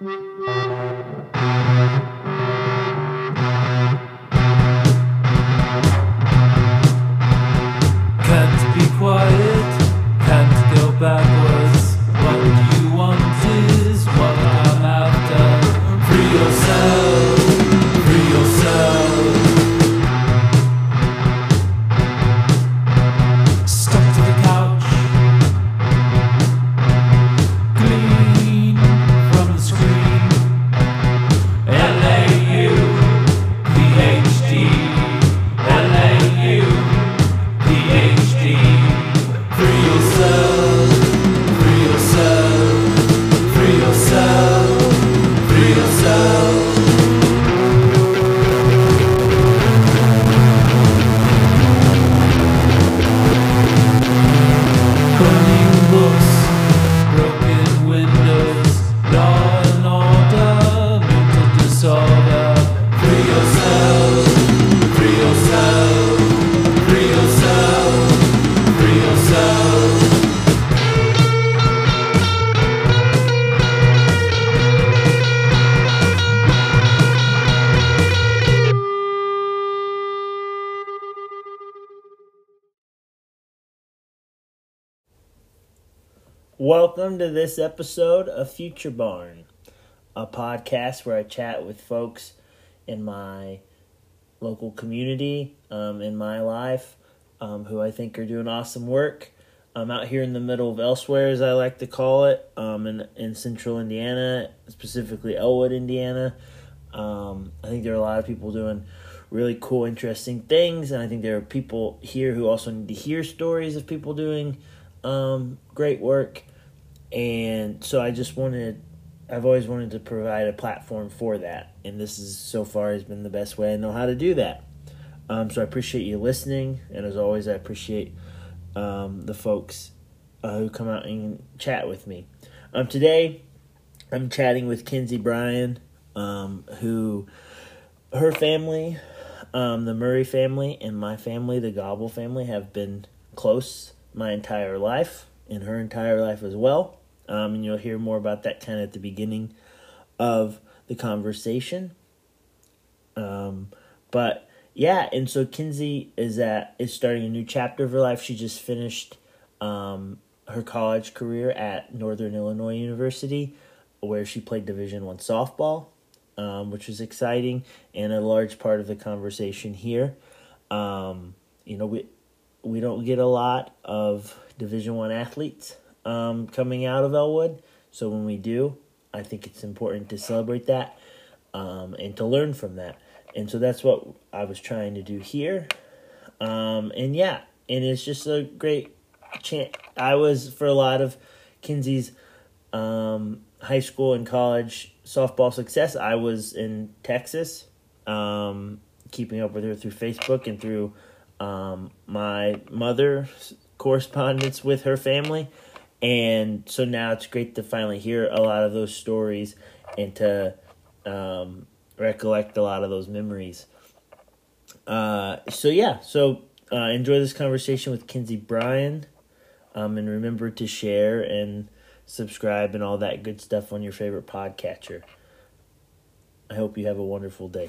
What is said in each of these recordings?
Can't to this episode of Future Barn, a podcast where I chat with folks in my local community, um, in my life, um, who I think are doing awesome work. I'm out here in the middle of elsewhere, as I like to call it, um, in in central Indiana, specifically Elwood, Indiana. Um, I think there are a lot of people doing really cool, interesting things, and I think there are people here who also need to hear stories of people doing um, great work. And so I just wanted, I've always wanted to provide a platform for that, and this is so far has been the best way I know how to do that. Um, so I appreciate you listening, and as always, I appreciate um, the folks uh, who come out and chat with me. Um, today, I'm chatting with Kinsey Bryan, um, who her family, um, the Murray family, and my family, the Gobble family, have been close my entire life, and her entire life as well. Um, and you'll hear more about that kind of at the beginning of the conversation. Um, but yeah, and so Kinsey is at is starting a new chapter of her life. She just finished um, her college career at Northern Illinois University, where she played Division One softball, um, which was exciting and a large part of the conversation here. Um, you know, we we don't get a lot of Division One athletes um, coming out of Elwood, so when we do, I think it's important to celebrate that um, and to learn from that. And so that's what I was trying to do here. Um, and yeah, and it's just a great chance. I was for a lot of Kinsey's um, high school and college softball success. I was in Texas, um, keeping up with her through Facebook and through um, my mother's correspondence with her family. And so now it's great to finally hear a lot of those stories and to um, recollect a lot of those memories. Uh, so yeah, so uh, enjoy this conversation with Kinsey Bryan, um, and remember to share and subscribe and all that good stuff on your favorite podcatcher. I hope you have a wonderful day.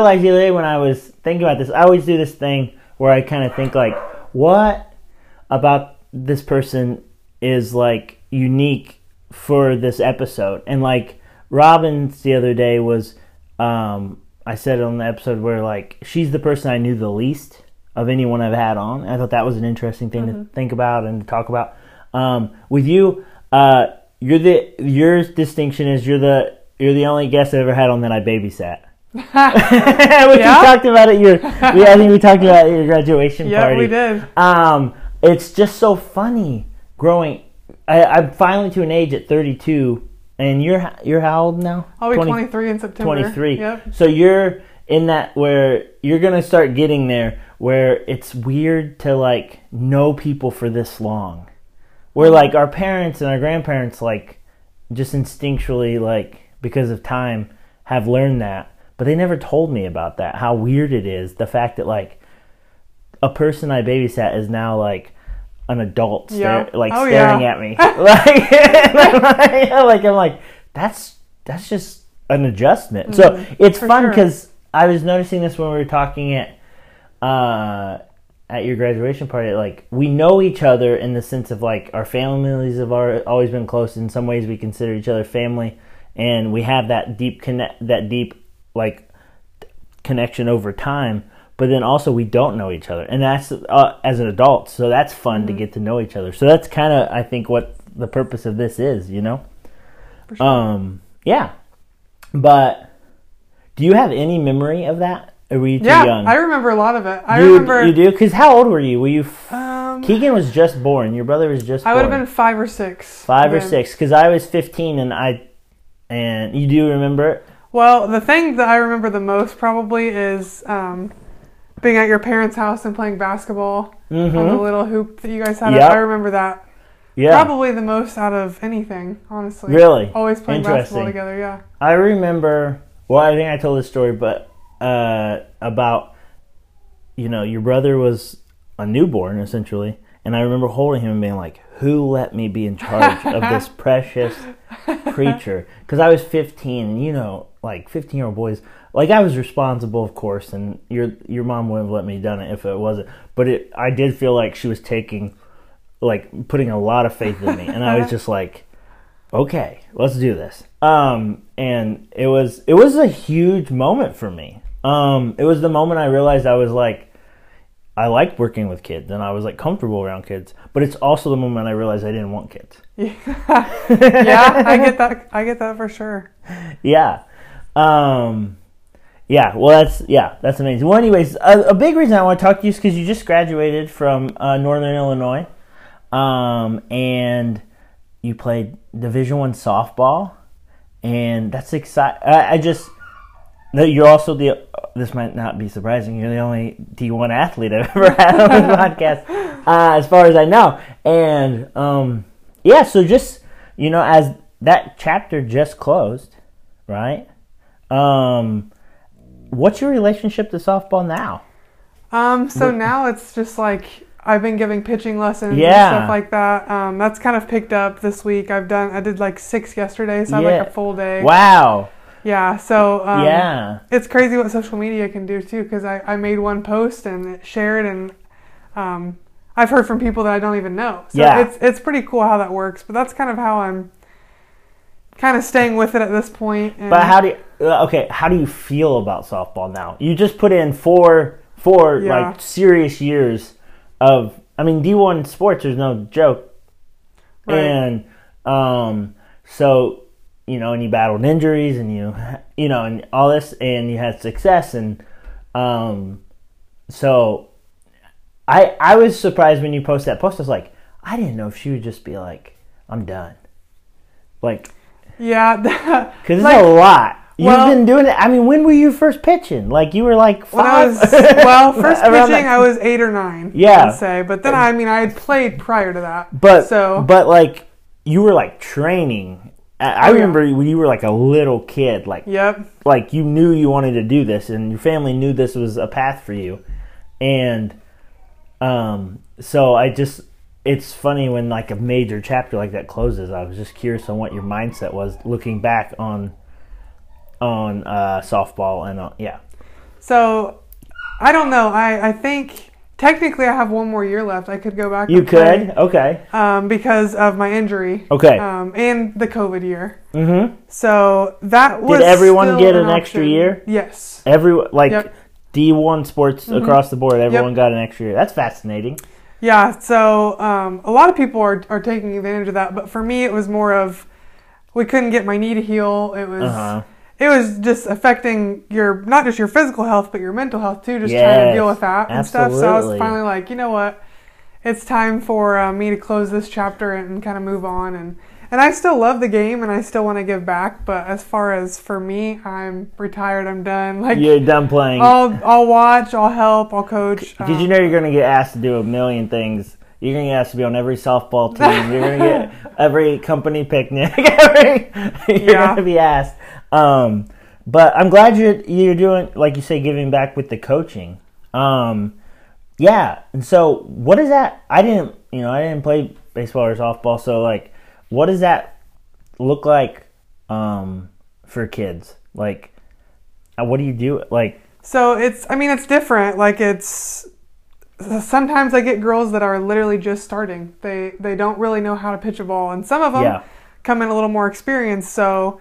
Like the other day when I was thinking about this, I always do this thing where I kind of think like, what about this person is like unique for this episode? And like Robin's the other day was, um, I said on the episode where like she's the person I knew the least of anyone I've had on. I thought that was an interesting thing to think about and to talk about. Um, with you, uh, you're the your distinction is you're the you're the only guest I ever had on that I babysat. we Yeah? talked about it. Your, yeah, I think we talked about your graduation Yep, party. Yeah, we did. Um, it's just so funny growing. I, I'm finally to an age at 32, and you're you're how old now? I'll be 20 23 in September. 23. Yep. So you're in that where you're gonna start getting there where it's weird to like know people for this long. Where like our parents and our grandparents like just instinctually like because of time have learned that, but they never told me about that. How weird it is the fact that like a person I babysat is now like an adult, Yeah. stare, like Oh, staring yeah. at me. like, like I'm like that's that's just an adjustment. so it's Mm-hmm. for fun sure. because I was noticing this when we were talking at uh, at your graduation party. Like we know each other in the sense of like our families have al- always been close. In some ways, we consider each other family, and we have that deep connect, that deep like connection over time. But then also we don't know each other, and that's uh, as an adult. So that's fun Mm-hmm. to get to know each other. So that's kind of I think what the purpose of this is. You know. Sure. Um. Yeah. But do you have any memory of that? Or were you too yeah, young? I remember a lot of it. I you, remember. you do because how old were you? Were you? F- Um, Keegan was just born. Your brother was just. I would have been five or six. five or six because I was fifteen and I, and you do remember it. Well, the thing that I remember the most probably is um, being at your parents' house and playing basketball on the Mm-hmm. little hoop that you guys had. Yep. I remember that. Yeah. Probably the most out of anything, honestly. Really? Always playing basketball together, yeah. I remember. Well, I think I told this story, but uh, about you know your brother was a newborn essentially, and I remember holding him and being like, "Who let me be in charge of this precious creature?" Because I was 15, and you know, like 15 year old boys, like I was responsible, of course, and your your mom wouldn't have let me done it if it wasn't. But it, I did feel like she was taking, like, putting a lot of faith in me, and I was just like okay, let's do this. Um, and it was it was a huge moment for me. Um, it was the moment I realized I was like, I liked working with kids, and I was like comfortable around kids. But it's also the moment I realized I didn't want kids. yeah, I get that. I get that for sure. Yeah, um, yeah. Well, that's yeah, that's amazing. Well, anyways, a, a big reason I want to talk to you is because you just graduated from uh, Northern Illinois, um, and you played Division One softball, and that's exciting. I, just you're also the. This might not be surprising. You're the only D1 athlete I've ever had on this podcast, uh, as far as I know. And um, yeah, so just you know, as that chapter just closed, right? Um, what's your relationship to softball now? Um, so now it's just like I've been giving pitching lessons Yeah. and stuff like that. Um, that's kind of picked up this week. I've done. I did like six yesterday, so I have like a full day. Wow. Yeah. So um, yeah. it's crazy what social media can do too. Because I, I made one post and it shared, and um, I've heard from people that I don't even know. So Yeah. it's it's pretty cool how that works. But that's kind of how I'm kind of staying with it at this point. And But how do you, uh, okay? How do you feel about softball now? You just put in four four Yeah. like serious years of. I mean, D one sports is no joke, Right. and um, so you know, and you battled injuries, and you you know, and all this, and you had success, and um, so I I was surprised when you posted that post. I was like, I didn't know if she would just be like, I'm done, like. yeah. Because Like- it's a lot. You've well- been doing it. I mean, when were you first pitching? Like you were like When I five. was well, first pitching, I was eight or nine. Yeah. I'd say. But then I mean, I had played prior to that. But so but like you were like training. I, I Oh, remember when you were like a little kid, like yep, like you knew you wanted to do this, and your family knew this was a path for you, and um, so I just. It's funny when like a major chapter like that closes. I was just curious on what your mindset was looking back on on uh, softball and uh, yeah. So I don't know. I I think technically I have one more year left. I could go back. You and play, could okay um, because of my injury. okay. Um, and the COVID year. mm-hmm. So that was. Did everyone get an extra year? Yes. Every like Yep. D one sports across the board, everyone got an extra year. That's fascinating. Yeah, so um, a lot of people are, are taking advantage of that, but for me, it was more of we couldn't get my knee to heal. It was Uh-huh. It was just affecting your not just your physical health, but your mental health too. Just trying to deal with that and stuff. So I was finally like, you know what, it's time for uh, me to close this chapter and, kind of move on. And and I still love the game and I still want to give back, but as far as for me, I'm retired. I'm done. Like You're done playing. I'll I'll watch, I'll help, I'll coach. Did um, you know you're going to get asked to do a million things? You're going to get asked to be on every softball team. You're going to get every company picnic. every, you're Yeah. going to be asked. Um, but I'm glad you're you're doing like you say, giving back with the coaching. Um, Yeah, and so what is that? I didn't, you know, I didn't play baseball or softball, so like, what does that look like um, for kids? Like, uh, what do you do? Like, So it's, I mean, it's different. Like it's, sometimes I get girls that are literally just starting. They they don't really know how to pitch a ball, and some of them yeah, come in a little more experienced. So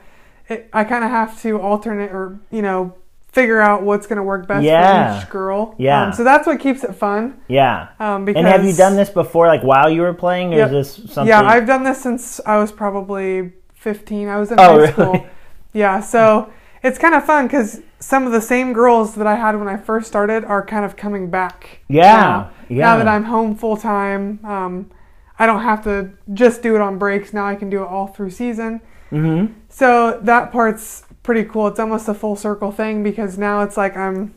it, I kind of have to alternate or you know figure out what's going to work best Yeah. for each girl. Yeah. Um, so that's what keeps it fun. yeah. Um, because And have you done this before, like while you were playing, or Yep. is this something? Yeah, I've done this since I was probably 15. I was in Oh, high really? school. Yeah, so it's kind of fun because some of the same girls that I had when I first started are kind of coming back. Yeah, Now, yeah. now that I'm home full time, um, I don't have to just do it on breaks. Now I can do it all through season. Mm-hmm. So that part's pretty cool. It's almost a full circle thing because now it's like I'm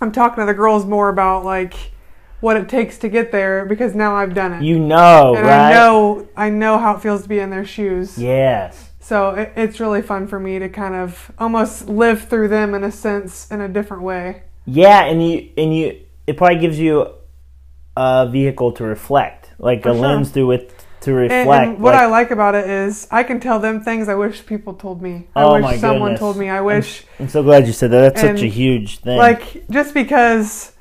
I'm talking to the girls more about like what it takes to get there because now I've done it. You know, and right? I know I know how it feels to be in their shoes. Yes. So it, it's really fun for me to kind of almost live through them in a sense in a different way. Yeah, and you and you it probably gives you a vehicle to reflect, like For a sure. lens through it to And, reflect. and what like, I like about it is I can tell them things I wish people told me. I Oh wish my someone goodness. told me. I wish I'm so glad you said that. That's such a huge thing. like just because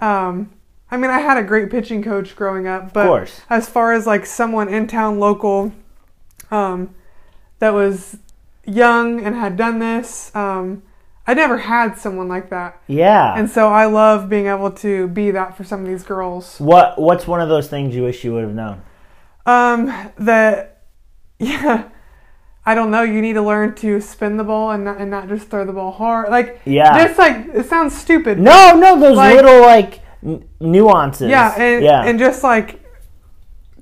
um I mean I had a great pitching coach growing up, but as far as like someone in town local um that was young and had done this, um I never had someone like that. Yeah. And so I love being able to be that for some of these girls. what What's one of those things you wish you would have known? Um, that, yeah, I don't know. You need to learn to spin the ball and not, and not just throw the ball hard. Like, Yeah. just like, it sounds stupid. no, no, those Like- little like n- nuances. Yeah, and, yeah. and just like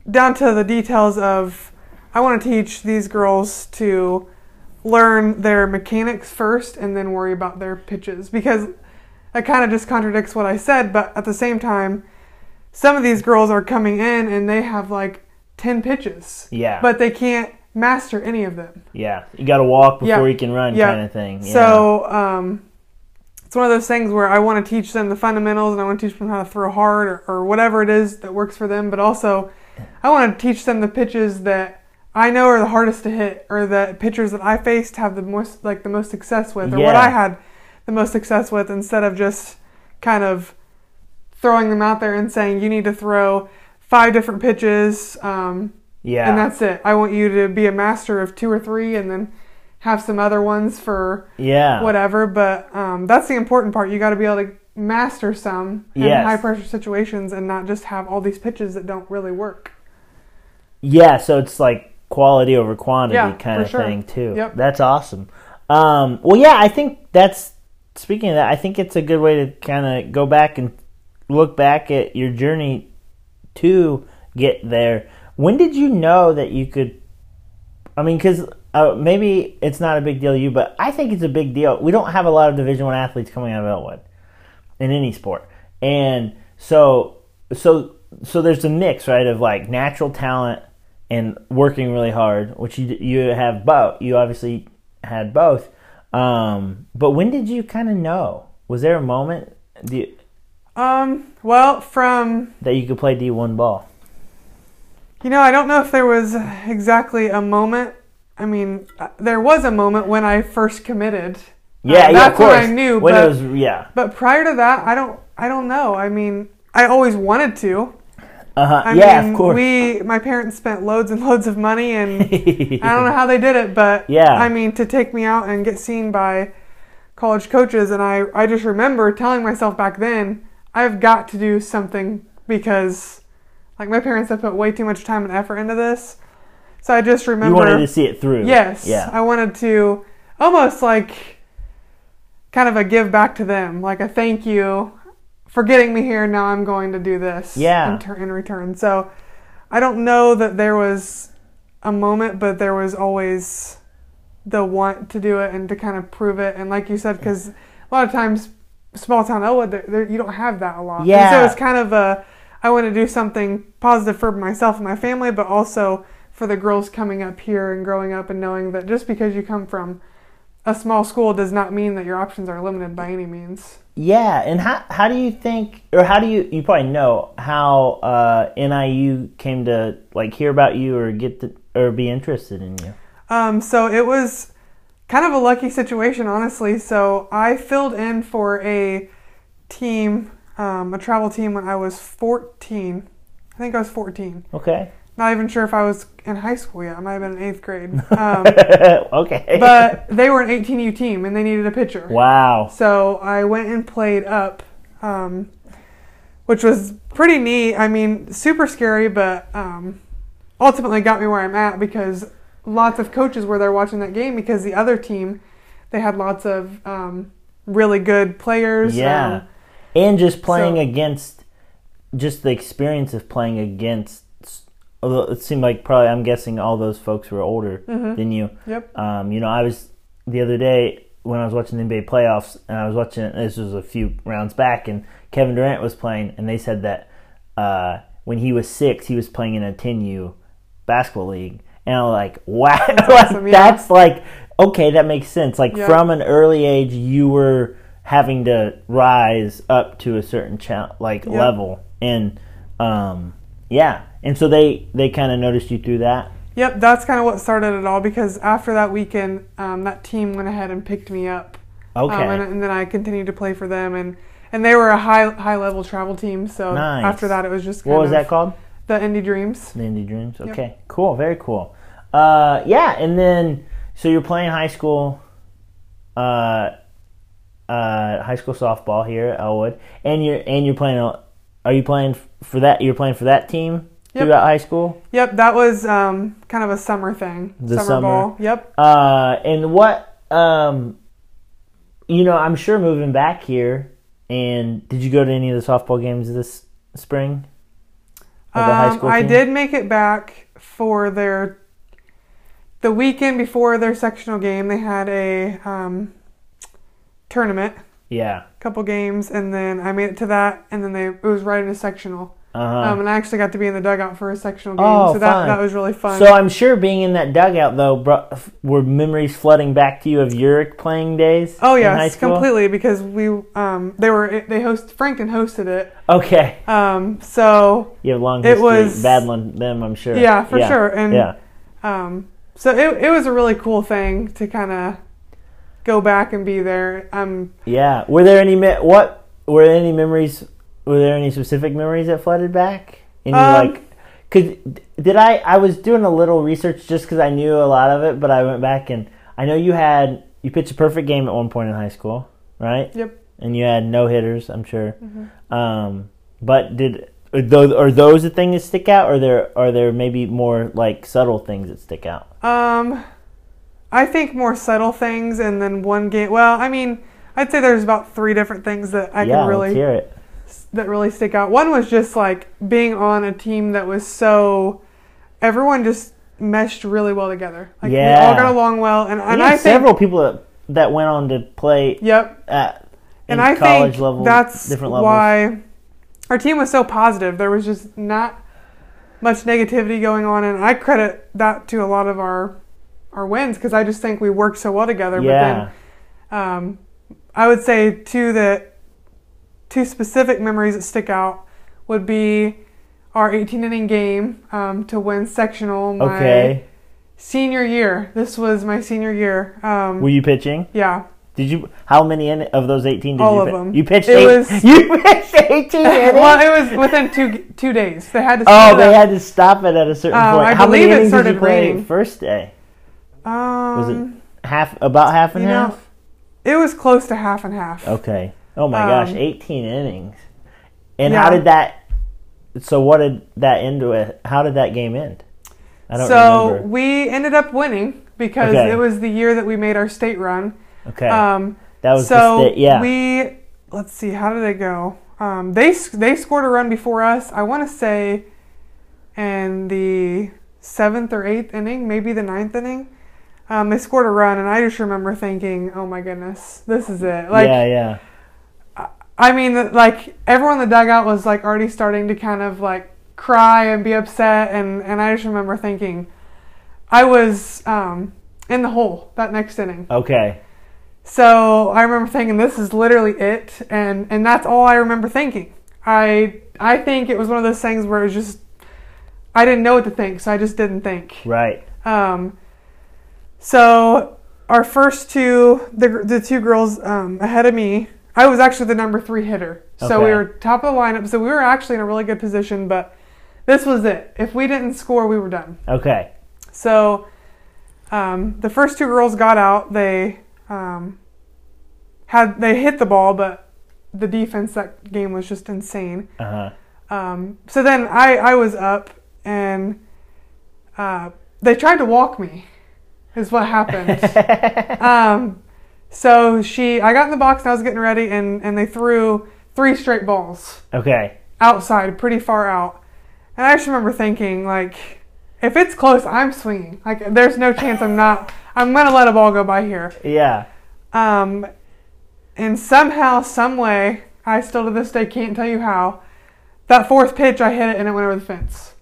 down to the details of, I want to teach these girls to learn their mechanics first and then worry about their pitches because that kind of just contradicts what I said, but at the same time, some of these girls are coming in and they have like 10 pitches, yeah. but they can't master any of them. yeah. You got to walk before Yeah. you can run, Yeah. kind of thing. Yeah. So um, it's one of those things where I want to teach them the fundamentals and I want to teach them how to throw hard or, or whatever it is that works for them. But also, I want to teach them the pitches that I know are the hardest to hit or the pitchers that I faced have the most like the most success with or what I had the most success with instead of just kind of throwing them out there and saying you need to throw five different pitches. Um, yeah. and that's it. I want you to be a master of two or three, and then have some other ones for yeah. whatever. But um, that's the important part. You got to be able to master some in Yes. high pressure situations, and not just have all these pitches that don't really work. Yeah, so it's like quality over quantity Yeah, kind of sure. thing too. Yep. That's awesome. Um, well, yeah, I think that's speaking of that. I think it's a good way to kind of go back and look back at your journey to get there. When did you know that you could? I mean, because uh, maybe it's not a big deal to you, but I think it's a big deal. We don't have a lot of Division One athletes coming out of Elwood in any sport, and so so so there's a mix, right, of like natural talent and working really hard, which you you have both. You obviously had both. Um, but when did you kind of know? Was there a moment you, Um, well, from that you could play D one ball? you know, I don't know if there was exactly a moment. I mean, uh, there was a moment when I first committed. Yeah, Uh, yeah, that's of course. when I knew. when but, was yeah. but prior to that, I don't. I don't know. I mean, I always wanted to. Uh huh. I Yeah, mean, of course. we my parents spent loads and loads of money, and I don't know how they did it, but Yeah. I mean, to take me out and get seen by college coaches, and I I just remember telling myself back then, I've got to do something because, like, my parents have put way too much time and effort into this. So I just remember. you wanted to see it through. Yes. Yeah. I wanted to almost like kind of a give back to them, like a thank you for getting me here. Now I'm going to do this. Yeah. In, tur- in return. So I don't know that there was a moment, but there was always the want to do it and to kind of prove it. And like you said, because a lot of times, small town Elwood, there, there, you don't have that a lot. And Yeah. so it's kind of a, I want to do something positive for myself and my family, but also for the girls coming up here and growing up and knowing that just because you come from a small school does not mean that your options are limited by any means. Yeah, and how how do you think, or how do you you probably know how uh, NIU came to like hear about you or get the, or be interested in you? Um, so it was kind of a lucky situation, honestly. So I filled in for a team, um, a travel team when I was 14. I think I was 14. Okay. Not even sure if I was in high school yet. I might have been in eighth grade. Um, okay. but they were an 18U team and they needed a pitcher. wow. So I went and played up, um, which was pretty neat. I mean, super scary, but um, ultimately got me where I'm at because lots of coaches were there watching that game because the other team, they had lots of um, really good players. Yeah. um, and just playing so- against, just the experience of playing against. Although it seemed like probably I'm guessing all those folks were older Mhm. than you. Yep. Um, you know, I was the other day when I was watching the NBA playoffs, and I was watching. This was a few rounds back, and Kevin Durant was playing, and they said that uh, when he was six, he was playing in a 10U basketball league, and I'm like, wow, That's like, awesome, yeah. that's like okay, that makes sense. Like Yeah. from an early age, you were having to rise up to a certain cha- like Yep. level, and um, yeah, and so they they kind of noticed you through that. Yep, that's kind of what started it all because after that weekend, um, that team went ahead and picked me up. Okay. Um, and, and then I continued to play for them, and, and they were a high high level travel team. So Nice. after that, it was just what was that called? the Indie Dreams. The Indie Dreams. Yep. Okay, cool, very cool. Uh, yeah, and then so you're playing high school, uh, uh, high school softball here at Elwood, and you're and you're playing. Are you playing for that? You're playing for that team Yep. throughout high school. Yep, that was um, kind of a summer thing. The summer, summer. ball. Yep. Uh, and what? Um, you know, I'm sure moving back here. And did you go to any of the softball games this spring? Of the high Um, school I did make it back for their the weekend before their sectional game. They had a um, tournament, Yeah. a couple games, and then I made it to that, and then they it was right into sectional. Uh huh. Um, and I actually got to be in the dugout for a sectional game, Oh, so that fun. that was really fun. So I'm sure being in that dugout though, bro, were memories flooding back to you of Uric playing days? oh in yes, completely because we um, they were they host Frankton hosted it. Okay, Um, so you have a long It history was- battling them. I'm sure. yeah, for sure, and yeah, Um, so it, it was a really cool thing to kind of go back and be there. Um, yeah. Were there any me- what? Were there any memories? Were there any specific memories that flooded back? And you Um, like, could did I? I was doing a little research just because I knew a lot of it, but I went back and I know you had you pitched a perfect game at one point in high school, right? Yep. And you had no hitters, I'm sure. Mhm. Um, but did are those, are those the things that stick out, or there are there maybe more like subtle things that stick out? um, I think more subtle things, and then one game. Well, I mean, I'd say there's about three different things that I yeah, can really hear it. that really stick out. One was just like being on a team that was so everyone just meshed really well together. Like we all got along well, and and You I think several people that, that went on to play yep. at in and I college think level, that's different levels. why our team was so positive. There was just not much negativity going on, and I credit that to a lot of our our wins because I just think we worked so well together. yeah, But then, um, I would say two that two specific memories that stick out would be our 18 inning game um, to win sectional my okay. senior year. This was my senior year. Um, Were you pitching? yeah. Did you? How many in, of those eighteen did All you? of pi- them. You pitched. It eight, was- You pitched eighteen innings. well, it was within two two days. They had to. oh, it they up. had to stop it at a certain Um, point. I How many it innings did you started play raining. first day? Um, Was it half? About half and you know, half. It was close to half and half. Okay. Oh my Um, gosh, 18 innings. And yeah. how did that? So what did that end with? How did that game end? I don't so remember. we ended up winning because Okay. it was the year that we made our state run. Okay, Um, that was so the yeah. we let's see, how did it go? Um, they they scored a run before us. I want to say in the seventh or eighth inning, maybe the ninth inning. Um, they scored a run, and I just remember thinking, "Oh my goodness, this is it!" Like, yeah, yeah. I mean, like everyone in the dugout was like already starting to kind of like cry and be upset, and and I just remember thinking, I was um, in the hole that next inning. Okay. So I remember thinking, this is literally it, and and that's all I remember thinking. I I think it was one of those things where it was just I didn't know what to think, so I just didn't think. Right. Um, so our first two, the the two girls um, ahead of me, I was actually the number three hitter. So we were top of the lineup. So we were actually in a really good position, but this was it. If we didn't score, we were done. Okay. So um, the first two girls got out. They um, had they hit the ball, but the defense that game was just insane. Uh huh. Um, so then I, I was up and uh, they tried to walk me, is what happened. um, so she, I got in the box and I was getting ready and, and they threw three straight balls Okay. outside, pretty far out. And I just remember thinking, like, if it's close, I'm swinging. Like, there's no chance I'm not, I'm going to let a ball go by here. Yeah. Um, and somehow, some way, I still to this day can't tell you how. That fourth pitch, I hit it and it went over the fence.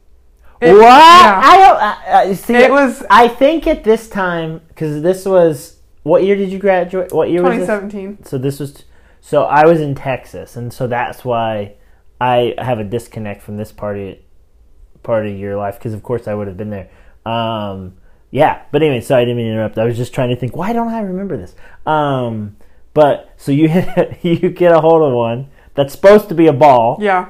It- what? Yeah. I don't. I, I, see, It was I think at this time, because this was what year did you graduate? What year was 2017. So this was. So I was in Texas, and so that's why I have a disconnect from this party part of your life, because of course I would have been there. Um, yeah, but anyway, so I didn't mean to interrupt. I was just trying to think, why don't I remember this? Um, but so you you get a hold of one that's supposed to be a ball Yeah,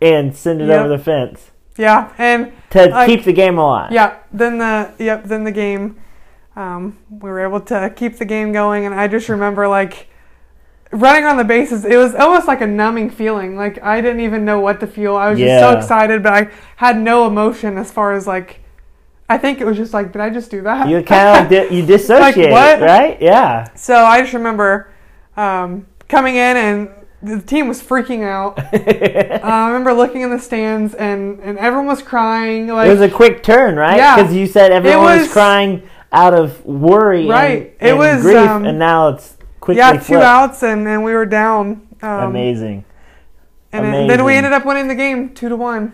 and send it Yep. over the fence yeah, and to Like- keep the game alive. yeah. Then the yep. Then the game, um, we were able to keep the game going, and I just remember like running on the bases. It was almost like a numbing feeling. Like I didn't even know what to feel. I was just so excited, but I had no emotion as far as like. I think it was just like, did I just do that? You kind of di- you dissociate, what? right? Yeah. So I just remember um, coming in and the team was freaking out. Uh, I remember looking in the stands and, and everyone was crying. Like it was a quick turn, right? Yeah. Because you said everyone was, was- crying out of worry Right. and, It and was, grief, um, and now it's quickly yeah, two flipped. outs and, and we were down. Um, Amazing. And then, then we ended up winning the game two to one.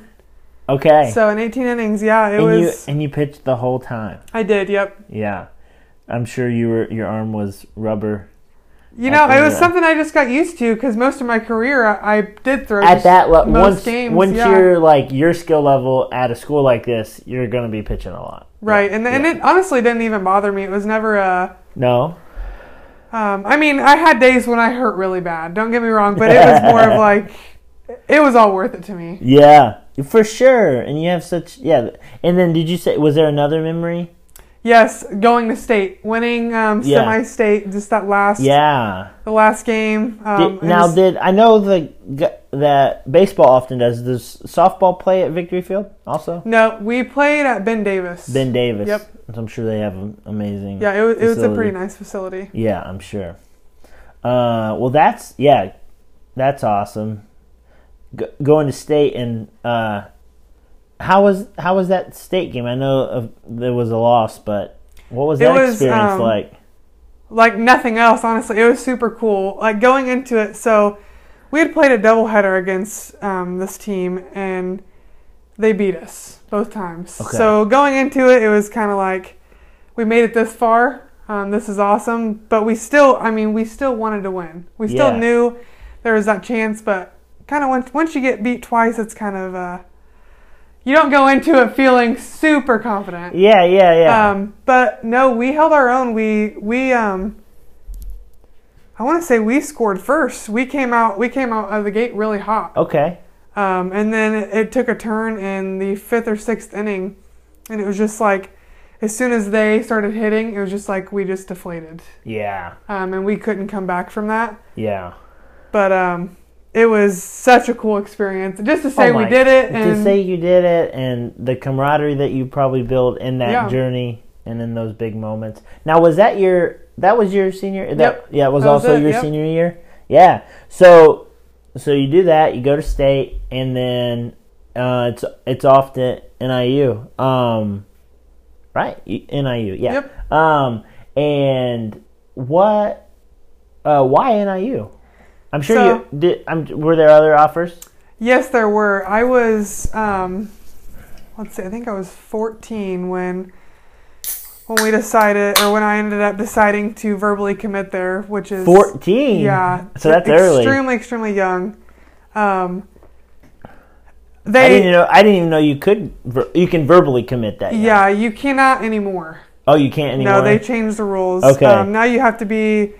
Okay. So in 18 innings, yeah, it and was. you and you pitched the whole time. I did. Yep. Yeah. I'm sure you were your arm was rubber You know, it was something I just got used to because most of my career I, I did throw at that level. most Once games. once yeah. you're like your skill level at a school like this, you're gonna be pitching a lot. right, Yeah. and and Yeah. it honestly didn't even bother me. It was never a. no. Um, I mean, I had days when I hurt really bad. Don't get me wrong, but it was more of like, it was all worth it to me. Yeah, for sure. And you have such yeah. And then did you say was there another memory? Yes, going to state, winning um, Yeah. semi-state, just that last, Yeah. the last game. Um, Did, now was- did I know the that baseball often does does softball play at Victory Field also? no, we played at Ben Davis. Ben Davis. Yep. I'm sure they have an amazing. Yeah, it was, it was a pretty nice facility. Yeah, I'm sure. Uh, well, that's yeah, that's awesome. G- going to state and uh, how was how was that state game? I know uh, there was a loss, but what was It that was, experience um, like? Like nothing else, honestly. It was super cool. Like going into it, so we had played a doubleheader against um, this team, and they beat us both times. Okay. So going into it, it was kind of like we made it this far. Um, this is awesome, but we still, I mean, we still wanted to win. We still Yeah. knew there was that chance, but kind of once once you get beat twice, it's kind of uh, you don't go into it feeling super confident. Yeah, yeah, yeah. Um, but no, we held our own. We we um, I want to say we scored first. We came out we came out of the gate really hot. okay. Um, and then it, it took a turn in the fifth or sixth inning, and it was just like, as soon as they started hitting, it was just like we just deflated, Yeah, um, and we couldn't come back from that. yeah. But um, it was such a cool experience. Just to say Oh we did it, to and say you did it and the camaraderie that you probably built in that Yeah. journey and in those big moments. Now, was that your that was your senior? That, Yep. Yeah, it was That was also it, your yep. senior year. Yeah. So so you do that. You go to state, and then uh, it's it's off to NIU. Um, right? NIU. Yeah. Yep. Um, and what? Uh, why NIU? I'm sure So- you did. I'm, were there other offers? Yes, there were. I was, um, let's see, I think I was 14 when when we decided, or when I ended up deciding to verbally commit there, which is 14. Yeah, So that's extremely, early. extremely, extremely young. Um, I didn't know. I didn't even know you could. You can verbally commit that. young. yeah, you cannot anymore. Oh, you can't anymore. No, they changed the rules. Okay. Um, now you have to be.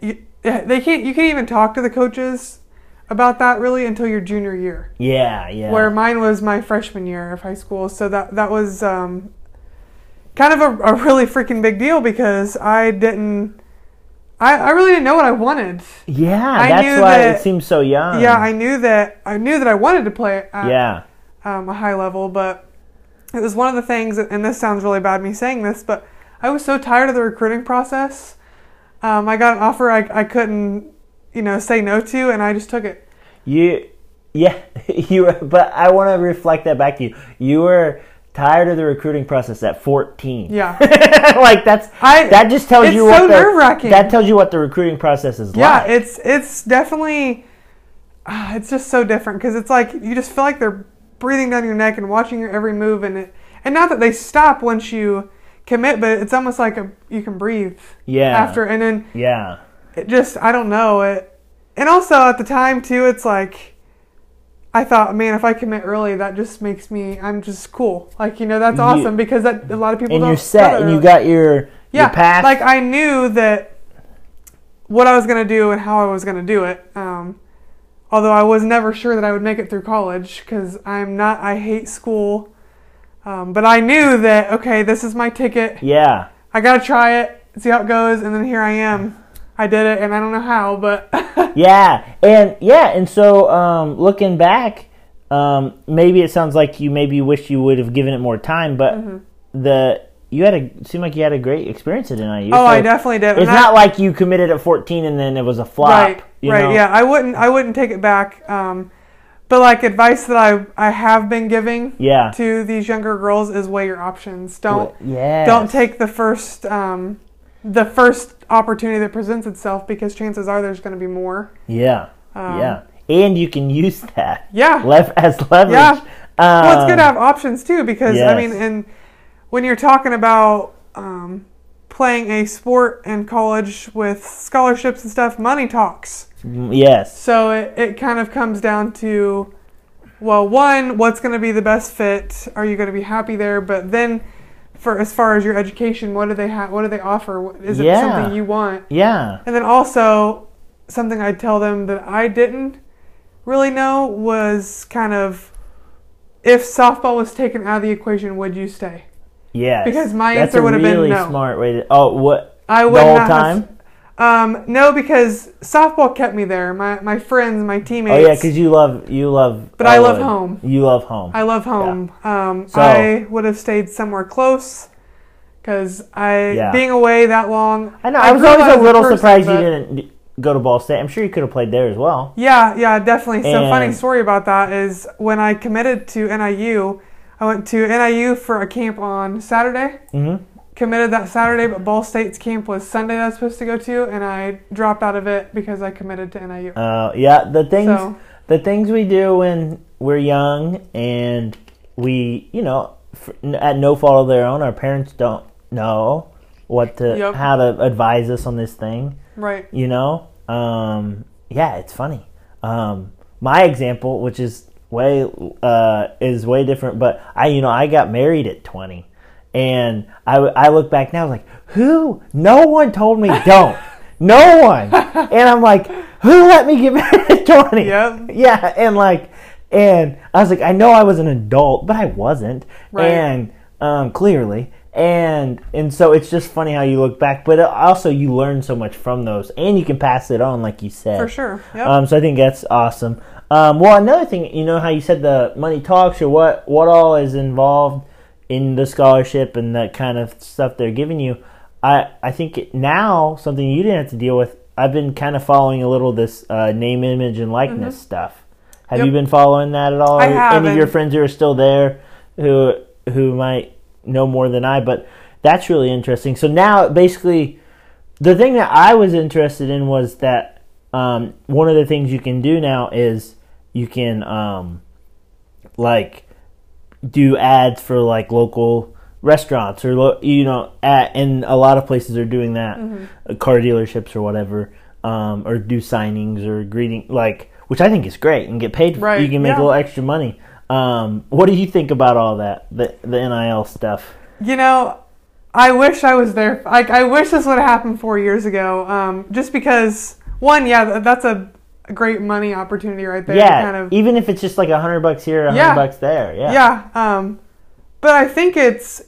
You, they can't. You can't even talk to the coaches about that really until your junior year. Yeah, yeah. Where mine was my freshman year of high school, so that that was um, kind of a, a really freaking big deal because I didn't. I, I really didn't know what I wanted. yeah, I that's why that- it seems so young. yeah, I knew that I knew that I wanted to play at yeah. um, a high level, but it was one of the things, and this sounds really bad me saying this, but I was so tired of the recruiting process. Um, I got an offer I, I couldn't, you know, say no to, and I just took it. You, yeah, you. Were, but I want to reflect that back to you. You were tired of the recruiting process at 14. Yeah. like that's I- that just tells you what the nerve-wracking. that tells you what the recruiting process is Yeah, like. it's it's definitely, ah, it's just so different because it's like you just feel like they're breathing down your neck and watching your every move, and it, and not that they stop once you commit, but it's almost like a, you can breathe yeah. after, and then Yeah. it just I don't know it, and also at the time too, it's like I thought, man, if I commit early, that just makes me I'm just cool. Like you know, that's You- awesome because that a lot of people And don't you're set, and you got your yeah, your path. like I knew that what I was gonna do and how I was gonna do it. Um, although I was never sure that I would make it through college because I'm not. I hate school. Um, but I knew that okay, this is my ticket. yeah. I gotta try it, see how it goes, and then here I am. I did it, and I don't know how, but Yeah, and yeah, and so um, looking back, um, maybe it sounds like you maybe wish you would have given it more time, but Mm-hmm. the you had a seemed like you had a great experience at NIU. oh, so I definitely did. It's And not I- like you committed at 14 and then it was a flop. right, right, know? yeah. I wouldn't, I wouldn't take it back. Um, but like advice that I I have been giving Yeah. to these younger girls is weigh your options. Don't Yes. don't take the first um, the first opportunity that presents itself because chances are there's going to be more. Yeah. Um, yeah. And you can use that Yeah. lef- as leverage. Yeah. Um, well, it's good to have options too because I mean, and when you're talking about um, playing a sport in college with scholarships and stuff, money talks. Yes. So it, it kind of comes down to, well, one, what's going to be the best fit? Are you going to be happy there? But then, for as far as your education, what do they have? What do they offer? Is it Yeah. something you want? Yeah. And then also, something I'd tell them that I didn't really know was kind of if softball was taken out of the equation, would you stay? Yes. Because my That's answer would have been really no. smart way to. Oh, what? I the would whole not time? Have, um, no, because softball kept me there. My my friends, my teammates. Oh yeah, because you love you love. But I love Elwood. home. You love home. I love home. Um, So- I would have stayed somewhere close because I Yeah. being away that long. I know. I, was always a little person, surprised you didn't go to Ball State. I'm sure you could have played there as well. Yeah, yeah, definitely. So funny story about that is when I committed to NIU, I went to NIU for a camp on Saturday. hmm Committed that Saturday, but Ball State's camp was Sunday that I was supposed to go to, and I dropped out of it because I committed to NIU. Uh, yeah, the things So- the things we do when we're young and we, you know, at no fault of their own, our parents don't know what to Yep. how to advise us on this thing. Right. you know um yeah it's funny um my example which is way uh is way different but i you know i got married at 20 and i i look back now like who no one told me don't no one and i'm like who let me get married at 20 Yep. yeah and like and i was like i know i was an adult but i wasn't Right. and um clearly and and so it's just funny how you look back but also you learn so much from those and you can pass it on like you said For sure. Yep. um, so I think that's awesome. Um, well, another thing, you know how you said the money talks, or what what all is involved in the scholarship and that kind of stuff they're giving you. I I think now something you didn't have to deal with. I've been kind of following a little this uh, name, image, and likeness stuff. Have Mm-hmm. Yep. you been following that at all? I have, Any of your friends who are still there, who who might know more than I, but that's really interesting. So now, basically, the thing that I was interested in was that um, one of the things you can do now is you can um, like do ads for like local restaurants or lo- you know at and a lot of places are doing that Mm-hmm. uh, car dealerships or whatever um, or do signings or greeting like which I think is great and get paid Right, you can make yeah. a little extra money um, what do you think about all that the the NIL stuff You know, I wish I was there. Like, I wish this would have happened four years ago. Um, just because, one, yeah, that's a a great money opportunity right there. yeah Kind of, even if it's just like a hundred bucks here a hundred Yeah. bucks there yeah yeah. Um, but I think it's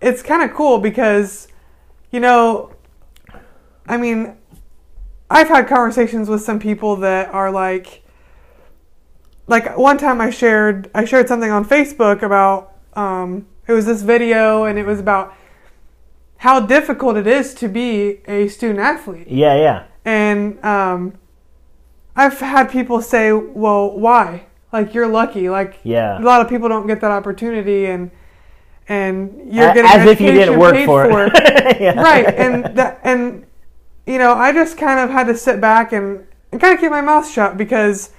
it's kind of cool because, you know, I mean, I've had conversations with some people that are like, like one time I shared I shared something on Facebook about um, it was this video and it was about how difficult it is to be a student athlete yeah yeah and um, I've had people say, "Well, why? Like you're lucky. Like yeah a lot of people don't get that opportunity, and and you're A- getting as if you didn't work paid for it Yeah. right? And that and you know, I just kind of had to sit back and, and kind of keep my mouth shut because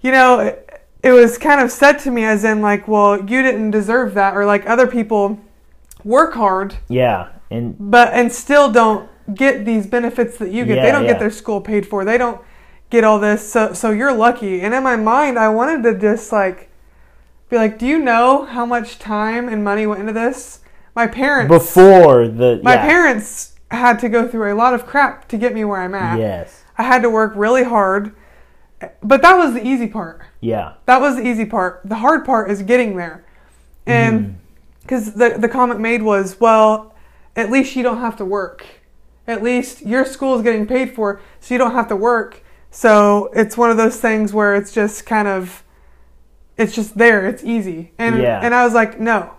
you know it, it was kind of said to me as in like, well, you didn't deserve that, or like other people work hard yeah and but and still don't get these benefits that you get. Yeah, they don't yeah. get their school paid for. They don't get all this. So so you're lucky. And in my mind, I wanted to just like be like, do you know how much time and money went into this? My parents before the my yeah. parents had to go through a lot of crap to get me where I'm at. yes I had to work really hard. But that was the easy part. yeah That was the easy part. The hard part is getting there. And Mm-hmm. because the, the comment made was, well, at least you don't have to work. At least your school is getting paid for, so you don't have to work. So it's one of those things where it's just kind of, it's just there. It's easy. And Yeah. and I was like, no,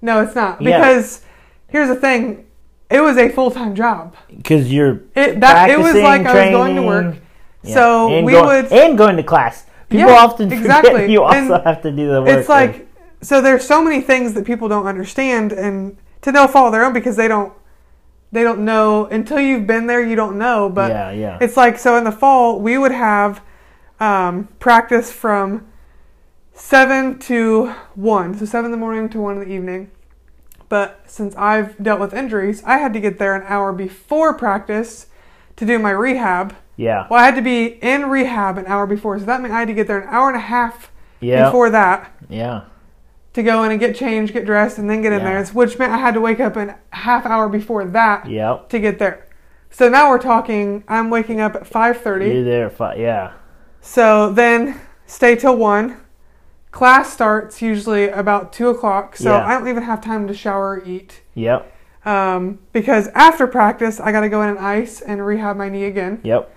no, it's not. Yeah. Because here's the thing, it was a full time job. because you're It that it was like I was going to work. training. Yeah. So and we go- would and going to class. People Yeah, often forget exactly. you also And have to do the work. it's like so there's so many things that people don't understand and to no fault of their own because they don't they don't know. Until you've been there you don't know but yeah, yeah, it's like so in the fall we would have um, practice from seven to one. So seven in the morning to one in the evening. But since i've dealt with injuries i had to get there an hour before practice to do my rehab. Yeah, well i had to be in rehab an hour before. So that meant i had to get there an hour and a half yeah, before that. Yeah, to go in and get changed, get dressed, and then get in Yeah. there, which meant I had to wake up an half hour before that yep. to get there. So now we're talking. I'm waking up at 5:30. You're there, fi- yeah, So then stay till one. Class starts usually about two o'clock. So Yeah. I don't even have time to shower or eat. yep, Um, because after practice, I got to go in and ice and rehab my knee again. yep,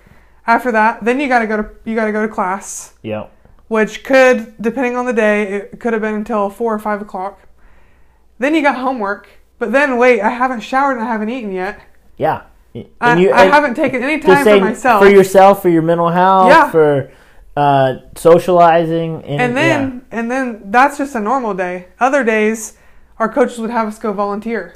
After that, then you got to go to you got to go to class. yep, which could, depending on the day, it could have been until four or five o'clock. Then you got homework, but then wait, I haven't showered and I haven't eaten yet. yeah. And I, you- I haven't taken any time for myself. for yourself, for your mental health, Yeah. for uh, socializing, and, and then, and then that's just a normal day. Other days, our coaches would have us go volunteer,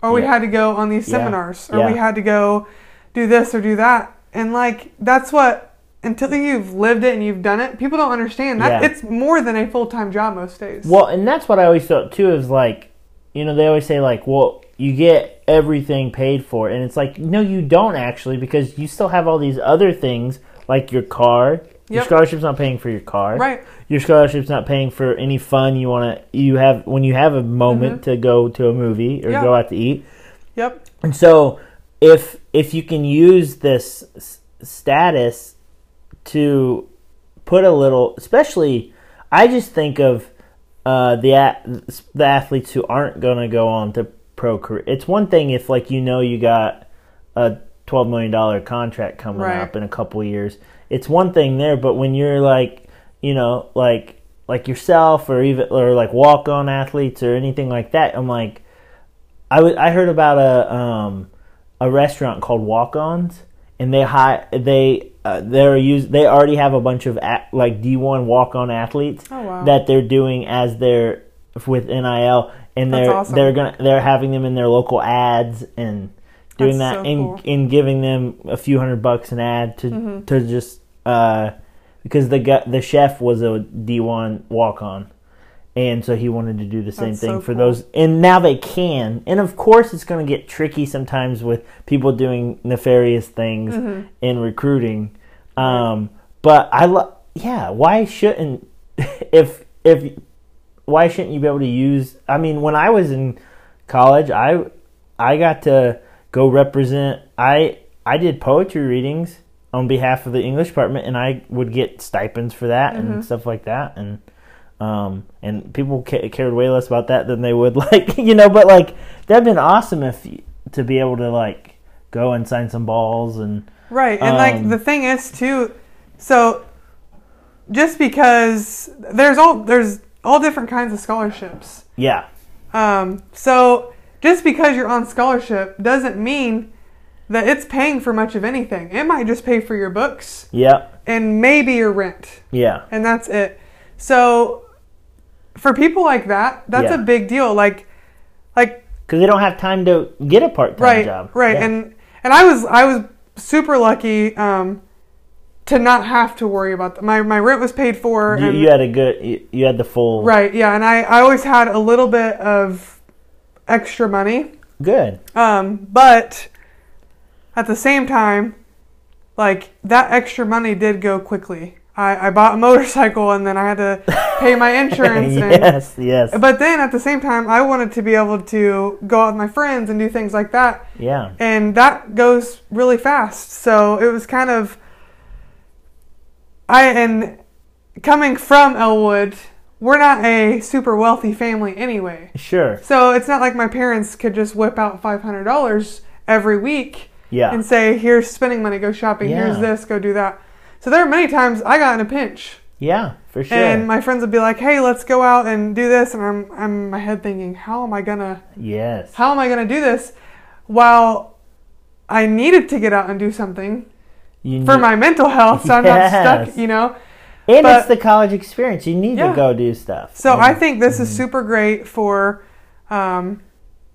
or we Yeah. had to go on these Yeah. seminars, or Yeah. we had to go do this or do that. And like that's what until you've lived it and you've done it, people don't understand that Yeah. it's more than a full time job most days. Well, and that's what I always thought too. Is like, you know, they always say like, well, you get everything paid for, and it's like, no, you don't actually, because you still have all these other things like your car. Your Yep. scholarship's not paying for your car. right. Your scholarship's not paying for any fun you want to. You have when you have a moment to go to a movie or Mm-hmm. Go out to eat. Yep. And so, if if you can use this status to put a little, especially, I just think of uh, the a- the athletes who aren't going to go on to pro career. It's one thing if like you know you got a twelve million dollar contract coming Right. up in a couple years. It's one thing there, but when you're like you know like like yourself or even or like walk on athletes or anything like that, I'm like. I I heard about a um a restaurant called Walk Ons, and they hi they uh, they're use they already have a bunch of a, like D one walk on athletes Oh wow. that they're doing as their with NIL, and That's they're awesome. they're gonna they're having them in their local ads and doing That's that so and cool. and giving them a few hundred bucks an ad to Mhm. to just uh because the the chef was a D one walk on. And so he wanted to do the same That's thing so for cool. those. And now they can, and of course, it's going to get tricky sometimes with people doing nefarious things Mm-hmm. in recruiting. Um, but I love, yeah. Why shouldn't if if why shouldn't you be able to use? I mean, when I was in college, I I got to go represent. I I did poetry readings on behalf of the English department, and I would get stipends for that Mm-hmm. and stuff like that. And um, and people ca- cared way less about that than they would like you know. But like that'd been awesome if to be able to like go and sign some balls and Right. And like Um, the thing is too so just because there's all there's all different kinds of scholarships. yeah, Um so just because you're on scholarship doesn't mean that it's paying for much of anything. It might just pay for your books yeah, and maybe your rent. yeah, And that's it. So for people like that, that's Yeah. a big deal. Like like because they don't have time to get a part time right job. right Yeah. and and i was i was super lucky um to not have to worry about that my my rent was paid for you, and, you had a good you, you had the full right yeah and i i always had a little bit of extra money good um but at the same time like that extra money did go quickly i i bought a motorcycle and then i had to pay my insurance and yes yes but then at the same time i wanted to be able to go out with my friends and do things like that yeah and that goes really fast. So it was kind of I and coming from Elwood, we're not a super wealthy family anyway. sure So it's not like my parents could just whip out five hundred dollars every week yeah and say, "Here's spending money, go shopping. Here's this, go do that." So there are many times I got in a pinch, yeah for sure and my friends would be like, "Hey, let's go out and do this," and I'm I'm in my head thinking, "How am I gonna?" yes how am I to do this? While I needed to get out and do something you for need- my mental health, so I'm not stuck, you know? and but- it's the college experience you need Yeah. to go do stuff So And- I think this is super great for um,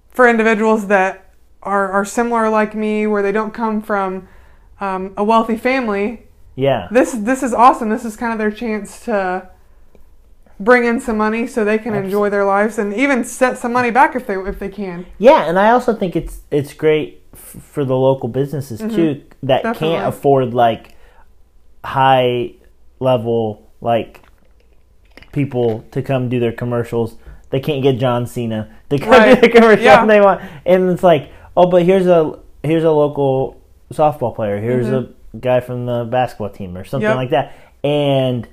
for individuals that are, are similar like me, where they don't come from um, a wealthy family. Yeah This this is awesome. This is kind of their chance to bring in some money so they can Abs- enjoy their lives and even set some money back if they if they can. yeah and i also think it's it's great f- for the local businesses too that Mm-hmm. Definitely. can't afford like high level like people to come do their commercials they can't get john cena to come Right. do the commercial Yeah. they want and it's like oh but here's a here's a local softball player here's a guy from the basketball team or something. Yep. like that and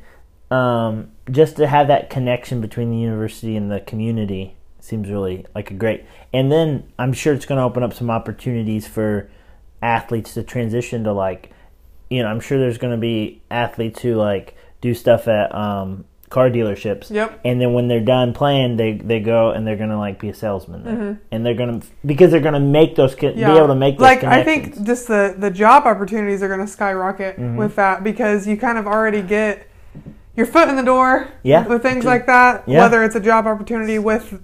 um, just to have that connection between the university and the community seems really like a great and then i'm sure it's going to open up some opportunities for athletes to transition to like you know i'm sure there's going to be athletes who like do stuff at um, car dealerships Yep. and then when they're done playing they they go and they're going to like be a salesman there. and they're going to because they're going to make those co- be able to make those like I think just the the job opportunities are going to skyrocket Mm-hmm. with that because you kind of already get your foot in the door Yeah. with things like that Yeah. whether it's a job opportunity with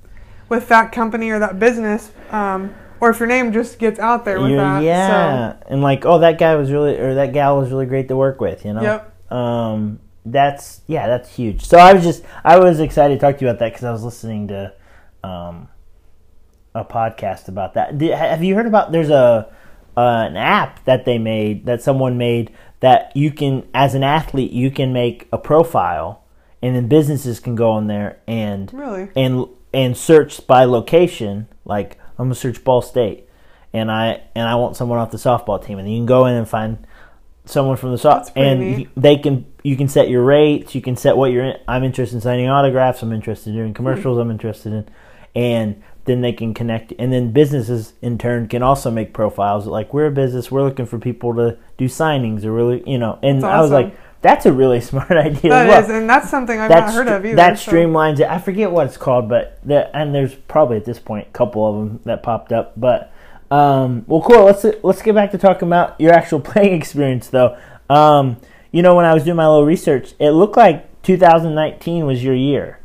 with that company or that business um, or if your name just gets out there with You- that yeah, and like, oh, that guy was really, or that gal was really great to work with. You know. Yep. Um, that's yeah, that's huge. So I was just, I was excited to talk to you about that because I was listening to, um, a podcast about that. Did, have you heard about? There's a uh, an app that they made that someone made that you can, as an athlete, you can make a profile, and then businesses can go in there and really and and search by location. Like I'm gonna search Ball State, and I and I want someone off the softball team, and you can go in and find someone from the That's soft, and neat. they can you can set your rates, you can set what you're. In. I'm interested in signing autographs. I'm interested in doing hmm. commercials. I'm interested in, and then they can connect, and then businesses in turn can also make profiles. Like we're a business, we're looking for people to do signings, or really, you know. And That's I was like, that's a really smart idea. that well is and that's something I've that not heard of either That so- streamlines it. I forget what it's called, but the, and there's probably at this point a couple of them that popped up. But um, well, cool. Let's let's get back to talking about your actual playing experience, though. Um, you know, when I was doing my little research, it looked like 2019 was your year.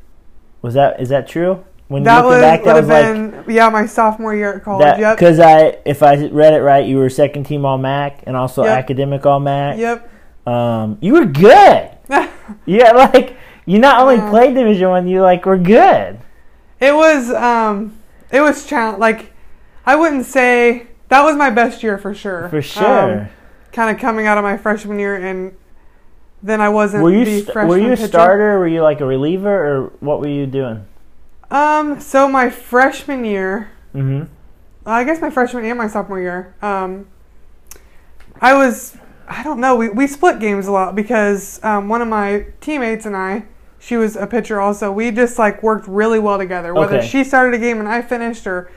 Was that is that true? When that you was back, that was have like yeah my sophomore year at college that yep because I if I read it right, you were second team All MAC and also Yep. academic All MAC. yep Um, you were good. Yeah, like You not only played Division One, you like were good. It was um it was challenge like I wouldn't say that was my best year for sure. For sure. kind of coming out of my freshman year and then I wasn't were you st- were you a pitcher. starter? Were you like a reliever, or what were you doing? Um so my freshman year, Mm-hmm. I guess my freshman and my sophomore year, um I was I don't know, we we split games a lot because um, one of my teammates and I she was a pitcher also. We just like worked really well together. Whether Okay. she started a game and I finished or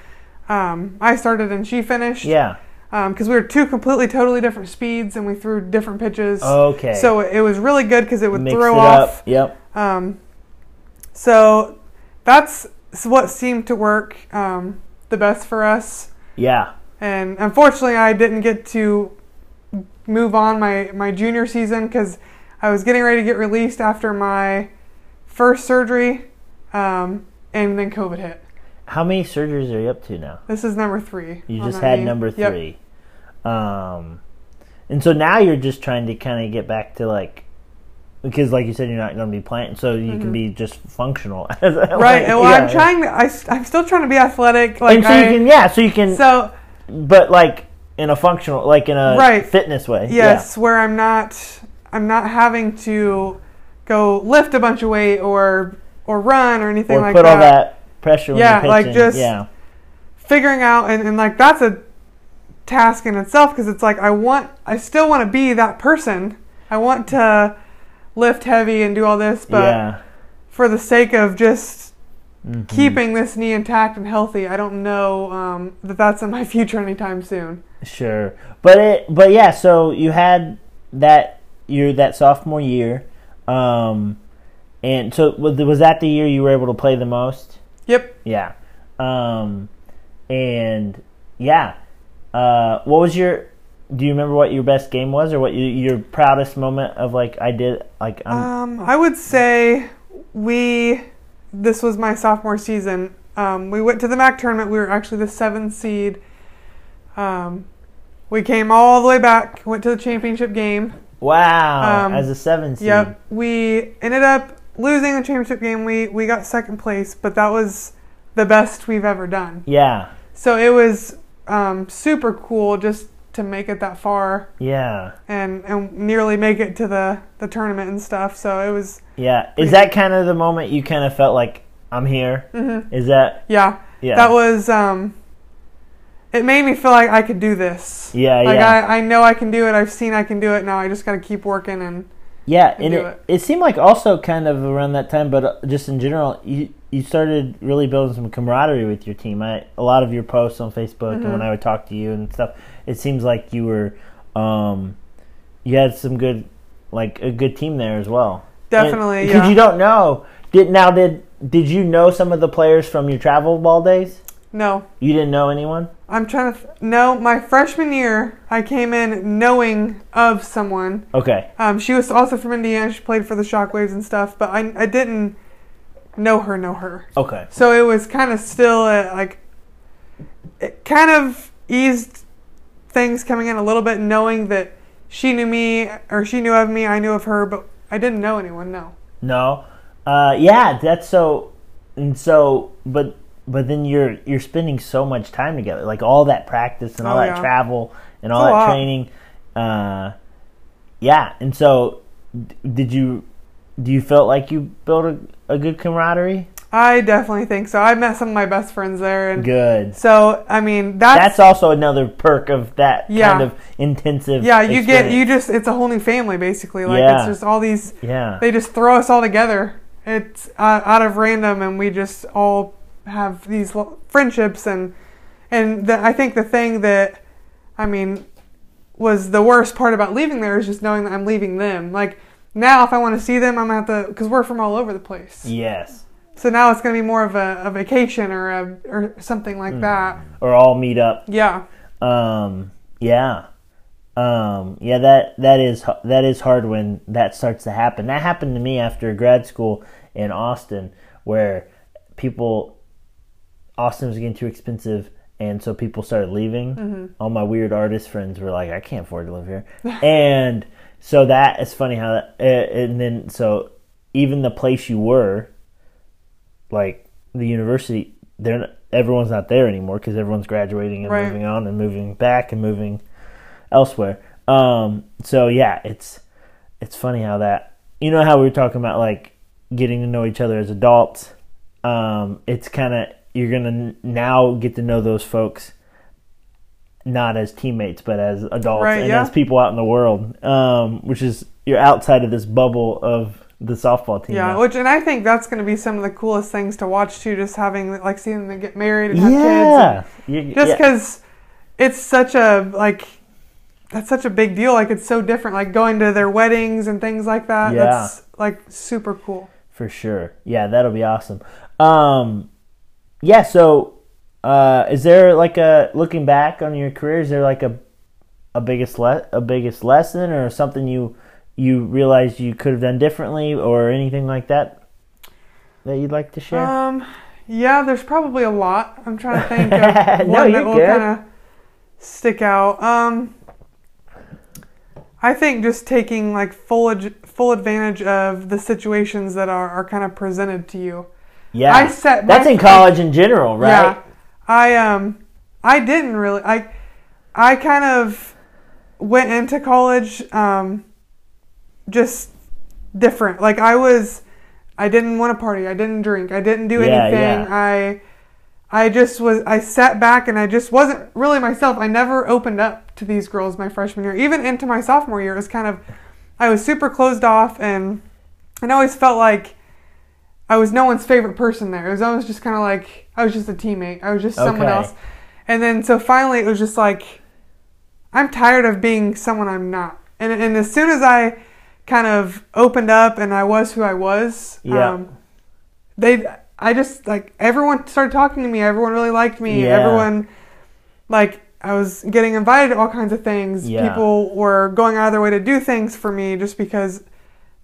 um, I started and she finished. Yeah. because we were two completely, totally different speeds and we threw different pitches. Okay. So it was really good because it would throw it off. up. Yep. Um, so that's what seemed to work um, the best for us. Yeah. And unfortunately, I didn't get to move on my, my junior season because I was getting ready to get released after my first surgery, um, and then COVID hit. How many surgeries are you up to now? This is number three. You just had knee. number Yep. three. Um, and so now you're just trying to kind of get back to like, because like you said, you're not going to be playing, so you can be just functional. Mm-hmm. Right. and well, I'm trying to. I, am still trying to be athletic. Like and so I, you can, yeah, so you can, so but like in a functional, like in a Right. fitness way. yes, where I'm not. I'm not having to go lift a bunch of weight or or run or anything Or like put that. Pressure Yeah, like just- yeah. Figuring out and, and like that's a task in itself because it's like I want. I still want to be that person. I want to lift heavy and do all this, but yeah. for the sake of just Mhm. keeping this knee intact and healthy, I don't know um, that that's in my future anytime soon. Sure, but it, but yeah. So you had that year, that sophomore year, um, and so was that the year you were able to play the most? Yep. Yeah, um, and yeah. Uh, what was your? Do you remember what your best game was, or what you, your proudest moment of like I did? Like I'm, Um, I would say we. This was my sophomore season. Um, we went to the MAC tournament. We were actually the seventh seed. Um, we came all the way back. Went to the championship game. wow, um, as a seven seed. Yep. We ended up losing the championship game. We we got second place, but that was the best we've ever done. Yeah, So it was um, super cool just to make it that far yeah, and and nearly make it to the the tournament and stuff. So it was yeah. Is that kind of the moment you kind of felt like I'm here? Mm-hmm. Is that yeah. yeah? That was um it made me feel like I could do this. yeah, Like yeah. I, I know I can do it. I've seen I can do it. Now I just got to keep working and Yeah, and and do it, it seemed like also kind of around that time, but uh, just in general, you you started really building some camaraderie with your team. I, a lot of your posts on Facebook and Mm-hmm. when I would talk to you and stuff, it seems like you were, um, you had some good, like a good team there as well. definitely because yeah. you don't know. Did now did did you know some of the players from your travel ball days? no, You didn't know anyone. I'm trying to th- no. My freshman year, I came in knowing of someone. Okay, Um, she was also from Indiana. She played for the Shockwaves and stuff, but I I didn't know her. Know her. okay, So it was kind of still uh, like it kind of eased things coming in a little bit, knowing that she knew me or she knew of me, I knew of her, but I didn't know anyone. No. No. Uh, yeah, that's so. And so, but but then you're you're spending so much time together, like all that practice and all Oh, that yeah. travel and all a that training. Uh, yeah, and so did you? Do you felt like you built a, a good camaraderie? I definitely think so. I met some of my best friends there, and Good. so I mean that's, That's also another perk of that Yeah. kind of intensive. yeah. You get you just it's a whole new family basically. Like Yeah. it's just all these Yeah. they just throw us all together. It's uh, out of random, and we just all have these friendships, and and the, I think the thing that, I mean, was the worst part about leaving there is just knowing that I'm leaving them. Like now, if I want to see them, I'm gonna have to because we're from all over the place. yes. So now it's gonna be more of a, a vacation or a or something like Mm. that. Or all meet up. Yeah, Um, yeah. Um, yeah, that that is that is hard when that starts to happen. That happened to me after grad school in Austin, where people Austin was getting too expensive, and so people started leaving. Mm-hmm. All my weird artist friends were like, "I can't afford to live here," and so that is funny how that. Uh, and then so even the place you were, like the university, they're not, everyone's not there anymore because everyone's graduating and Right. moving on and moving back and moving elsewhere. Um, so yeah, it's it's funny how that you know how we were talking about like getting to know each other as adults. Um, it's kind of you're gonna now get to know those folks not as teammates but as adults Right, and yeah. as people out in the world, um, which is you're outside of this bubble of the softball team. Yeah, now. which and I think that's going to be some of the coolest things to watch too. Just having like seeing them get married and have kids. yeah, You- And just yeah. because it's such a like that's such a big deal. Like it's so different. Like going to their weddings and things like that. Yeah. That's like super cool. For sure. Yeah, that'll be awesome. Um, yeah. So, uh, is there like a looking back on your career? Is there like a a biggest le- a biggest lesson or something you you realized you could have done differently or anything like that that you'd like to share? Um, yeah, there's probably a lot. I'm trying to think of No, one that will kind of stick out. Um, I think just taking like full ad- full advantage of the situations that are, are kind of presented to you. Yeah, I set that's in college in general, right? Yeah, I um, I didn't really. I, I kind of went into college um, just different. Like I was, I didn't want to party. I didn't drink. I didn't do Yeah, anything. yeah. I, I just was. I sat back and I just wasn't really myself. I never opened up to these girls my freshman year, even into my sophomore year. It was kind of, I was super closed off and, and I always felt like. I was no one's favorite person there. It was always just kind of like I was just a teammate. I was just someone Okay. else. And then so finally it was just like I'm tired of being someone I'm not. And and as soon as I kind of opened up and I was who I was, Yeah. um, they I just like everyone started talking to me. Everyone really liked me. Yeah. Everyone like I was getting invited to all kinds of things. Yeah. People were going out of their way to do things for me just because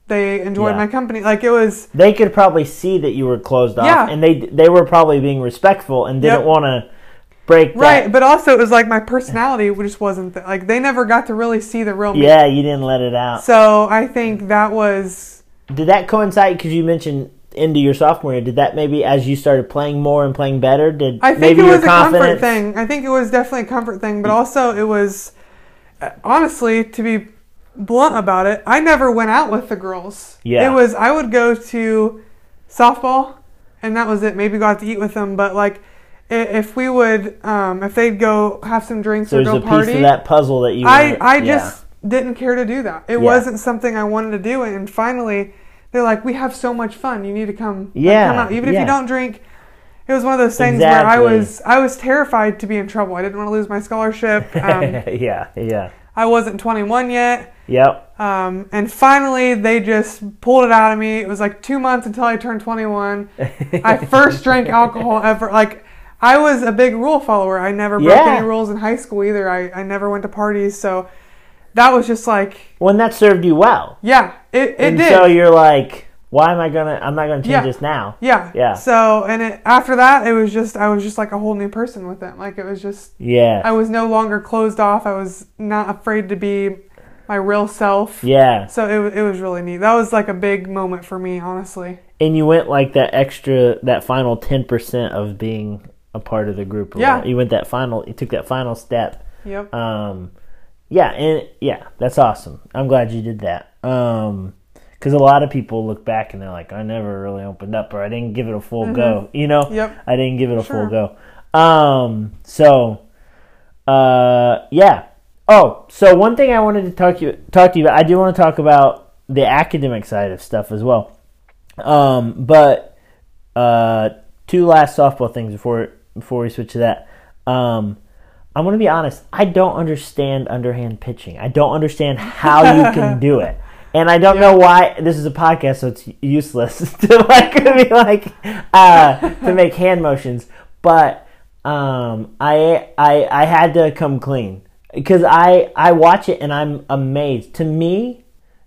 they enjoyed Yeah. my company. Like it was They could probably see that you were closed off, Yeah. and they they were probably being respectful and didn't Yep. want to break that. right, but also it was like my personality just wasn't th- like they never got to really see the real me. Yeah, you didn't let it out. So I think that was Did that coincide? Because you mentioned into your sophomore year. Did that maybe as you started playing more and playing better? Did I think maybe it was a comfort thing. I think it was definitely a comfort thing, but also it was uh, honestly to be blunt about it. I never went out with the girls. Yeah. it was I would go to softball, and that was it. Maybe go out to eat with them, but like if we would, um, if they'd go have some drinks So or there's go a party, piece of that puzzle that you. I I yeah. just didn't care to do that. It Yeah. wasn't something I wanted to do, and finally, they're like, "We have so much fun. You need to come, like, Yeah, come out, even if you don't drink." It was one of those things where I was I was terrified to be in trouble. I didn't want to lose my scholarship. Um, yeah, yeah, I wasn't 21 yet, yep. um, and finally they just pulled it out of me. It was like two months until I turned 21. I first drank alcohol ever. Like I was a big rule follower. I never broke Yeah. any rules in high school either. I, I never went to parties, so that was just like When that served you well, yeah, it, it and did. so you're like, why am I gonna? I'm not gonna change Yeah. this now. yeah, Yeah. So and it, after that, it was just I was just like a whole new person with it. Like it was just Yeah, I was no longer closed off. I was not afraid to be my real self. yeah. So it, it was really neat. That was like a big moment for me, honestly. And you went like that extra, that final ten percent of being a part of the group. Yeah. You went that final. You took that final step. Yep. Um, yeah, and yeah, that's awesome. I'm glad you did that. Um, because a lot of people look back and they're like, I never really opened up, or I didn't give it a full go. You know, Mm-hmm. Yep. I didn't give it a Sure. full go. Um, so, uh, yeah. Oh, so one thing I wanted to talk to you talk to you about, I do want to talk about the academic side of stuff as well. Um, but uh, two last softball things before before we switch to that. Um, I'm going to be honest. I don't understand underhand pitching. I don't understand how you can do it, and I don't know why. This is a podcast, so it's useless to like be like uh, to make hand motions. But um, I I I had to come clean because I I watch it and I'm amazed. To me,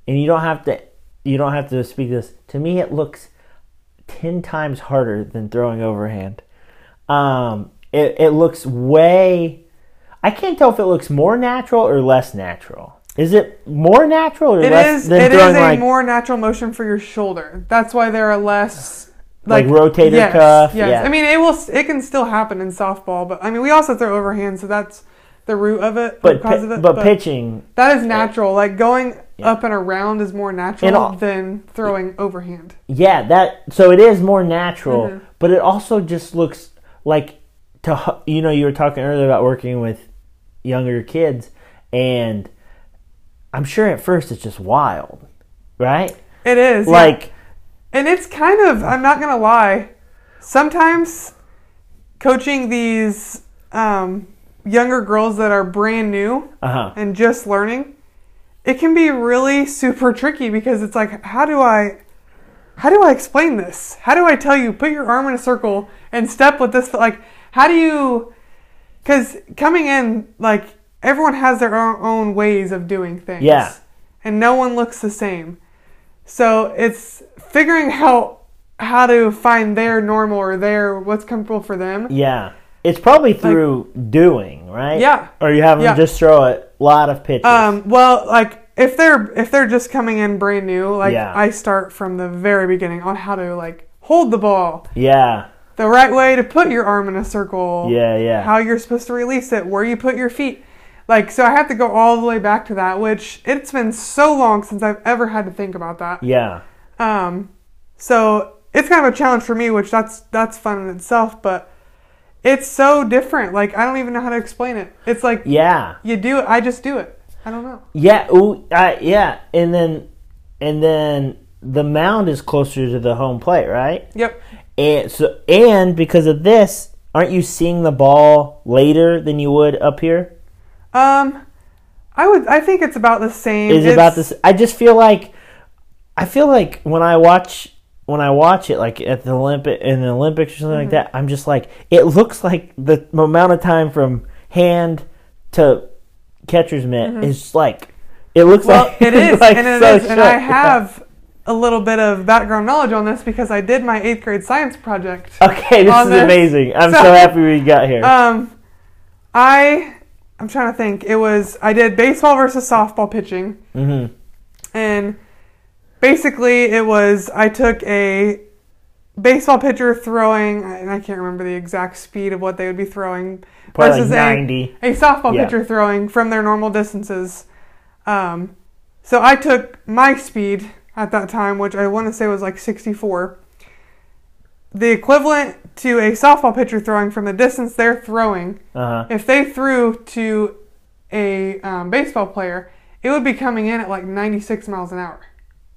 and you don't have to you don't have to speak this. To me, it looks ten times harder than throwing overhand. Um, it it looks way. I can't tell if it looks more natural or less natural. Is it more natural or It less is. than It is throwing a like more natural motion for your shoulder. That's why there are less Like rotator yes, cuff, Yes. yeah. I mean, it will. It can still happen in softball, but I mean, we also throw overhand, so that's the root of it, but the cause pi- of it. but pitching that is natural. Like going Yeah. up and around is more natural all- than throwing overhand. Yeah, that so it is more natural, Mm-hmm. but it also just looks like to you know you were talking earlier about working with younger kids, and I'm sure at first it's just wild, right? It is yeah. Like And it's kind of, I'm not going to lie, sometimes coaching these um, younger girls that are brand new uh huh, and just learning, it can be really super tricky because it's like, how do I. How do I explain this? How do I tell you put your arm in a circle and step with this? Like, how do you? Because coming in, like everyone has their own, own ways of doing things. Yeah. And no one looks the same. So it's figuring out how to find their normal or their what's comfortable for them. yeah, it's probably through doing, right? Yeah. or you have them Yeah. just throw a lot of pitches. Um, well, like if they're if they're just coming in brand new, like Yeah. I start from the very beginning on how to like hold the ball, yeah, the right way to put your arm in a circle, yeah, yeah, how you're supposed to release it, where you put your feet. Like so I have to go all the way back to that, which it's been so long since I've ever had to think about that. yeah, Um, so it's kind of a challenge for me, which that's that's fun in itself, but it's so different. Like I don't even know how to explain it. It's like yeah. you do it, I just do it. I don't know. Yeah, ooh, uh, yeah, and then and then the mound is closer to the home plate, right? Yep. And so and because of this, aren't you seeing the ball later than you would up here? Um, I would. I think it's about the same. Is it about this? I just feel like I feel like when I watch when I watch it, like at the Olympic in the Olympics or something Mm-hmm. like that, I'm just like it looks like the amount of time from hand to catcher's mitt is like it looks Mm-hmm. Well, like it is, like and it so is, and I short. have a little bit of background knowledge on this because I did my eighth grade science project. Okay, this is this. amazing. I'm so, So- happy we got here. Um, I I'm trying to think. It was I did baseball versus softball pitching, hmm and basically it was I took a baseball pitcher throwing, and I can't remember the exact speed of what they would be throwing, Probably like versus a a softball Yeah. pitcher throwing from their normal distances. Um, so I took my speed at that time, which I want to say was like 64. The equivalent to a softball pitcher throwing from the distance they're throwing, Uh huh. if they threw to a um, baseball player, it would be coming in at like 96 miles an hour.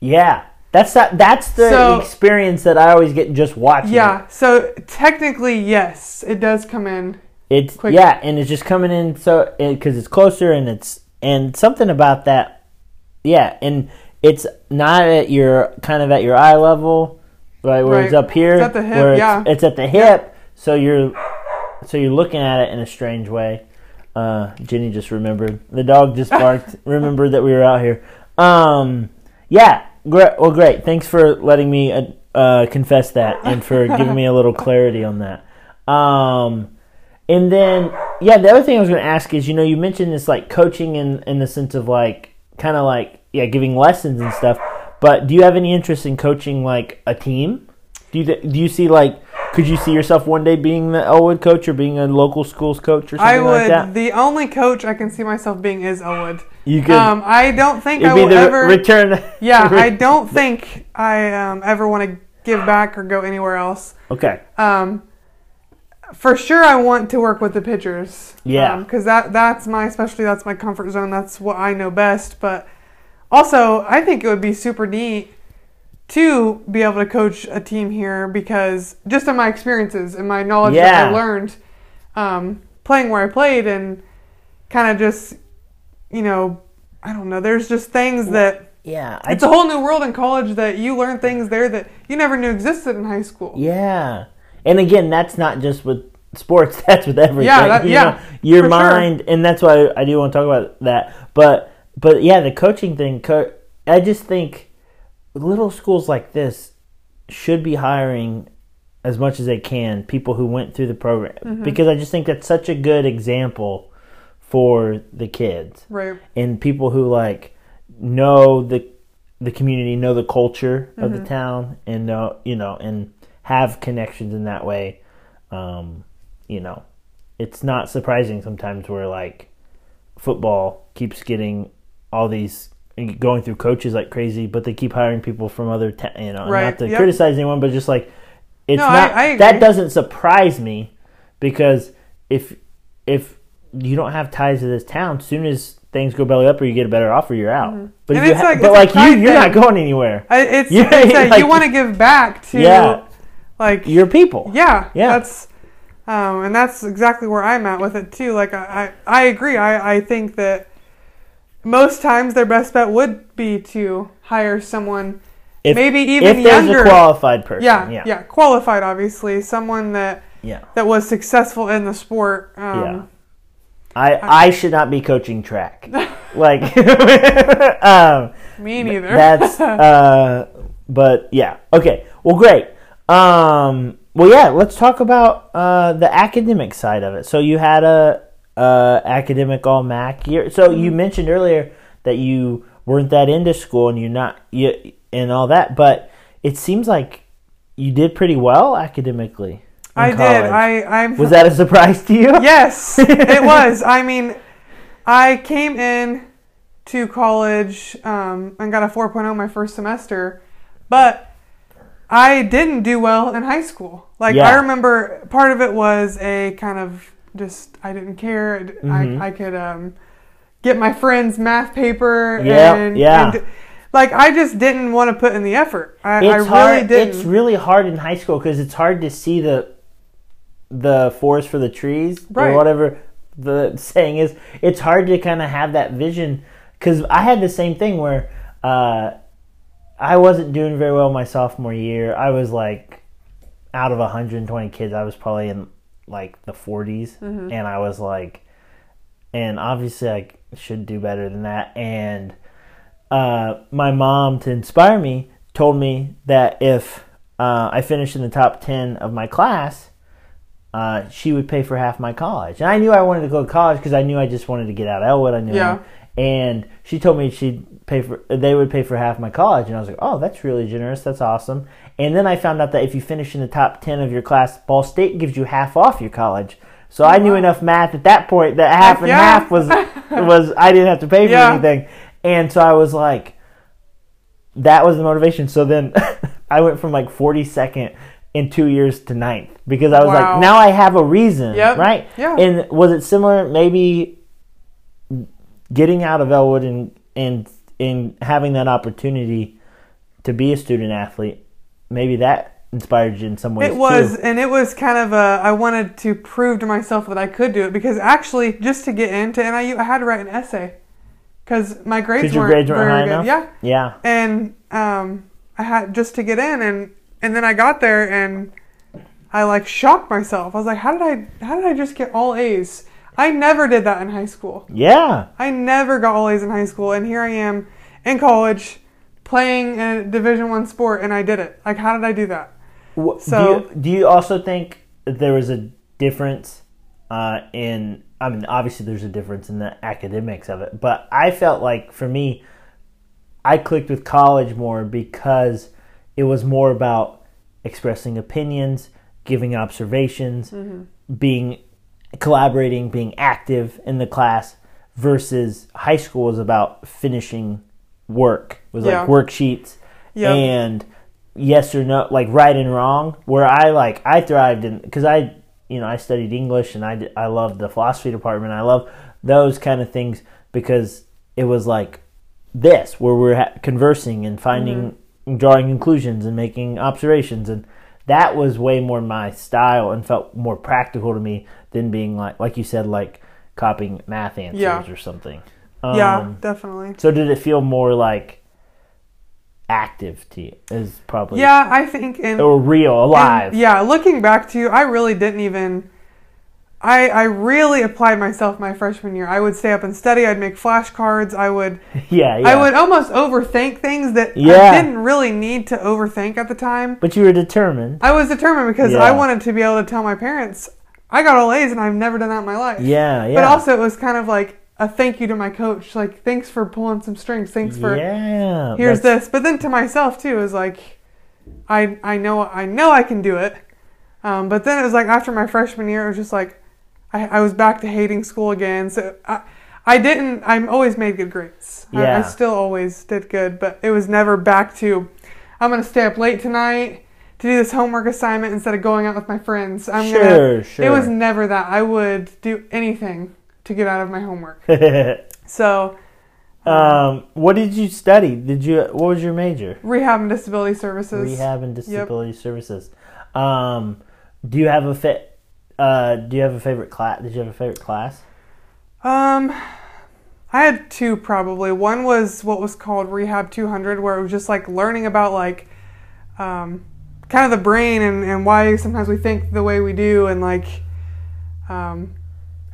Yeah, that's that. That's the So- experience that I always get just watching. Yeah, so technically, yes, it does come in. it. it's quicker. yeah, and it's just coming in so because it's closer and it's and something about that. Yeah, and it's not at your kind of at your eye level, right? Where it's up here, It's at the hip, where it's, yeah. it's at the hip. So you're so you're looking at it in a strange way. Uh, Jenny just remembered. The dog just barked. remembered that we were out here. Um, yeah, great. Well, great. Thanks for letting me uh, uh, confess that and for giving me a little clarity on that. Um, and then, yeah, the other thing I was going to ask is, you know, you mentioned this like coaching in in the sense of like kind of like yeah, giving lessons and stuff. But do you have any interest in coaching like a team? Do you do you see like could you see yourself one day being the Elwood coach or being a local schools coach or something I would. like that? The only coach I can see myself being is Elwood. You could. Um, I don't think I will ever. return. yeah, I don't think I um, ever want to give back or go anywhere else. Okay. Um, for sure, I want to work with the pitchers. Yeah. because that that's my especially that's my comfort zone. That's what I know best. But also, I think it would be super neat to be able to coach a team here because just in my experiences and my knowledge that I learned um, playing where I played and kind of just you know I don't know. There's just things that Yeah. I it's a whole new world in college that you learn things there that you never knew existed in high school. Yeah, and again, that's not just with sports. That's with everything. Yeah, that- you yeah, know, your for sure. mind, and that's why I do want to talk about that. But but yeah, the coaching thing. Co- I just think little schools like this should be hiring as much as they can people who went through the program Mm-hmm. because I just think that's such a good example for the kids Right. and people who like know the the community, know the culture of the town, and know you know and have connections in that way. Um, you know, it's not surprising sometimes where like football keeps getting all these going through coaches like crazy, but they keep hiring people from other ta- you know Right, not to yep. criticize anyone, but just like it's No, not I- I that doesn't surprise me because if if you don't have ties to this town, As soon as things go belly up or you get a better offer, you're out. But Mm-hmm. And if you it's ha- like- but like you, you're not going anywhere. I, it's, it's like- you want to give back to Yeah. like Your people. Yeah, Yeah. That's um, and that's exactly where I'm at with it too. Like I, I, I agree. I, I think that most times their best bet would be to hire someone, If, maybe even if there's younger. a qualified person. yeah, yeah, yeah, qualified, obviously, someone that yeah. that was successful in the sport. Um, Yeah. I I should not be coaching track. like, um, Me neither. that's uh, but yeah. Okay. Well, great. Um, well, yeah. Let's talk about uh, the academic side of it. So you had a, uh academic all MAC year. So you Mm-hmm. mentioned earlier that you weren't that into school and you're not you and all that, but it seems like you did pretty well academically. In I did. I I'm was that a surprise to you? Yes, it was. I mean, I came in to college um, and got a 4.0 my first semester, but I didn't do well in high school. Like Yeah. I remember part of it was a kind of just I didn't care. Mhm. I I could um, get my friend's math paper Yeah, and yeah. and- like I just didn't want to put in the effort. I, I really hard. didn't. It's really hard in high school because it's hard to see the the forest for the trees Right. or whatever the saying is. It's hard to kind of have that vision because I had the same thing where uh, I wasn't doing very well my sophomore year. I was like out of 120 kids, I was probably in like the 40s, Mm-hmm. and I was like, and obviously I should do better than that, and uh, my mom, to inspire me, told me that if uh, I finished in the top 10 of my class, uh, she would pay for half my college. And I knew I wanted to go to college because I knew I just wanted to get out of Elwood. I knew. Yeah. and she told me she'd pay for, they would pay for half my college. And I was like, oh, that's really generous. That's awesome. And then I found out that if you finish in the top 10 of your class, Ball State gives you half off your college. So I knew enough math at that point that half and Yeah. half was was I didn't have to pay for Yeah. anything. And so I was like, that was the motivation. So then I went from like 42nd in two years to ninth because I was Wow. like, now I have a reason, Yep. right? Yeah. And was it similar? Maybe getting out of Elwood and and and having that opportunity to be a student athlete. Maybe that inspired you in some ways. It was, too. and it was kind of a. I wanted to prove to myself that I could do it because actually, just to get into NIU, I had to write an essay because my grades weren't grades weren't very high good. enough. Yeah, Yeah. and um, I had just to get in, and and then I got there, and I like shocked myself. I was like, how did I? How did I just get all A's? I never did that in high school. Yeah. I never got all A's in high school, and here I am in college playing a Division One sport, and I did it. Like, how did I do that? So- do you, do you also think there was a difference uh, in? I mean, obviously, there's a difference in the academics of it, but I felt like for me, I clicked with college more because it was more about expressing opinions, giving observations, mm-hmm. being collaborating, being active in the class. Versus high school was about finishing work. It was Yeah. like worksheets Yep. and yes or no, like right and wrong. Where I like I thrived in because I you know I studied English and I did, I loved the philosophy department. I love those kind of things because it was like this where we're ha- conversing and finding mm-hmm. Drawing conclusions and making observations and that was way more my style and felt more practical to me than being like like you said like copying math answers Yeah. or something. um, yeah, definitely. so did it feel more like active to you? Is probably Yeah, I think and or real, alive. and, yeah, looking back to you, I really didn't even. I I really applied myself my freshman year. I would stay up and study. I'd make flashcards. I would yeah, yeah. I would almost overthink things that Yeah. I didn't really need to overthink at the time. But you were determined. I was determined because Yeah. I wanted to be able to tell my parents I got all A's and I've never done that in my life. Yeah, yeah. But also, it was kind of like a thank you to my coach. Like, thanks for pulling some strings. Thanks for yeah. here's that's- this. But then to myself too is like, I I know I know I can do it. Um, but then it was like after my freshman year, it was just like, I, I was back to hating school again. So I I didn't. I'm always made good grades. I, I still always did good, but it was never back to. I'm gonna stay up late tonight to do this homework assignment instead of going out with my friends. I'm Sure, gonna. sure. It was never that. I would do anything to get out of my homework. So um, what did you study? Did you? What was your major? rehab and disability services. Rehab and disability services. Um, do you have a fit? Uh, do you have a favorite class? Did you have a favorite class? Um, I had two probably. One was what was called Rehab 200, where it was just like learning about like, um, kind of the brain and, and why sometimes we think the way we do, and like, um,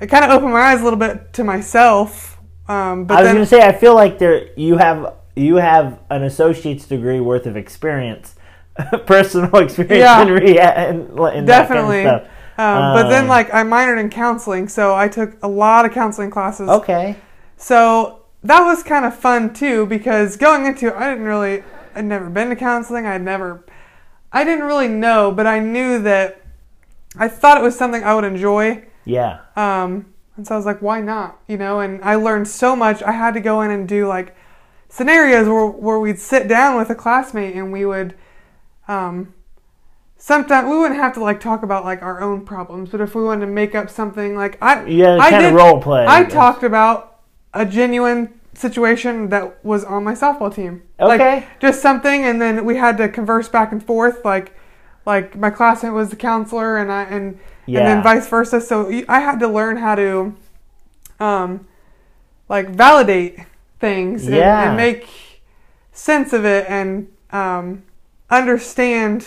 it kind of opened my eyes a little bit to myself. Um, but I was then gonna say I feel like there you have you have an associate's degree worth of experience, personal experience Yeah. in rehab and, and definitely. Kind of stuff. Um, but then Um, like I minored in counseling, so I took a lot of counseling classes. Okay. So that was kind of fun too because going into it, I didn't really, I'd never been to counseling. I'd never, I didn't really know, but I knew that I thought it was something I would enjoy. Yeah. Um, and so I was like, why not? You know, and I learned so much. I had to go in and do like scenarios where, where we'd sit down with a classmate and we would, um, sometimes we wouldn't have to like talk about like our own problems, but if we wanted to make up something like I, Yeah. I Kind of role play. I guess. talked about a genuine situation that was on my softball team. Like, Okay. just something, and then we had to converse back and forth. Like, like my classmate was the counselor, and I and yeah. and then vice versa. So I had to learn how to, um, like validate things and, Yeah. and make sense of it and um, understand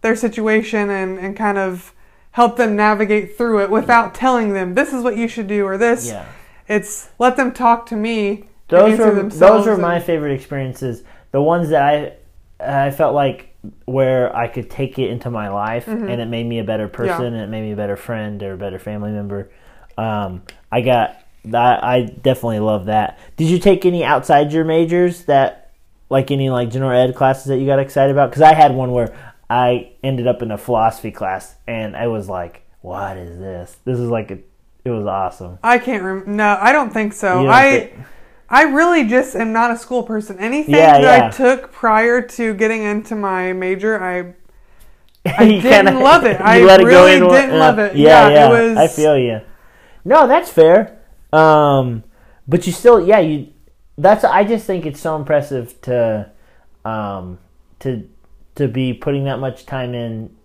their situation and and kind of help them navigate through it without telling them this is what you should do or this Yeah. it's let them talk to me. Those were those were my favorite experiences. The ones that I I felt like where I could take it into my life Mm-hmm. and it made me a better person and it made me a better friend or a better family member. Um, I got that. I definitely love that. Did you take any outside your majors that like any like general ed classes that you got excited about? Because I had one where I ended up in a philosophy class and I was like, "What is this? This is like a, it was awesome." I can't remember. No, I don't think so. Don't I think- I really just am not a school person. Anything Yeah, that yeah. I took prior to getting into my major, I I didn't kinda- love it. I let really into didn't uh, love it. Yeah, Yeah, yeah. it was- I feel you. No, that's fair. Um, but you still, yeah, you. That's. I just think it's so impressive to, um, to, to be putting that much time in,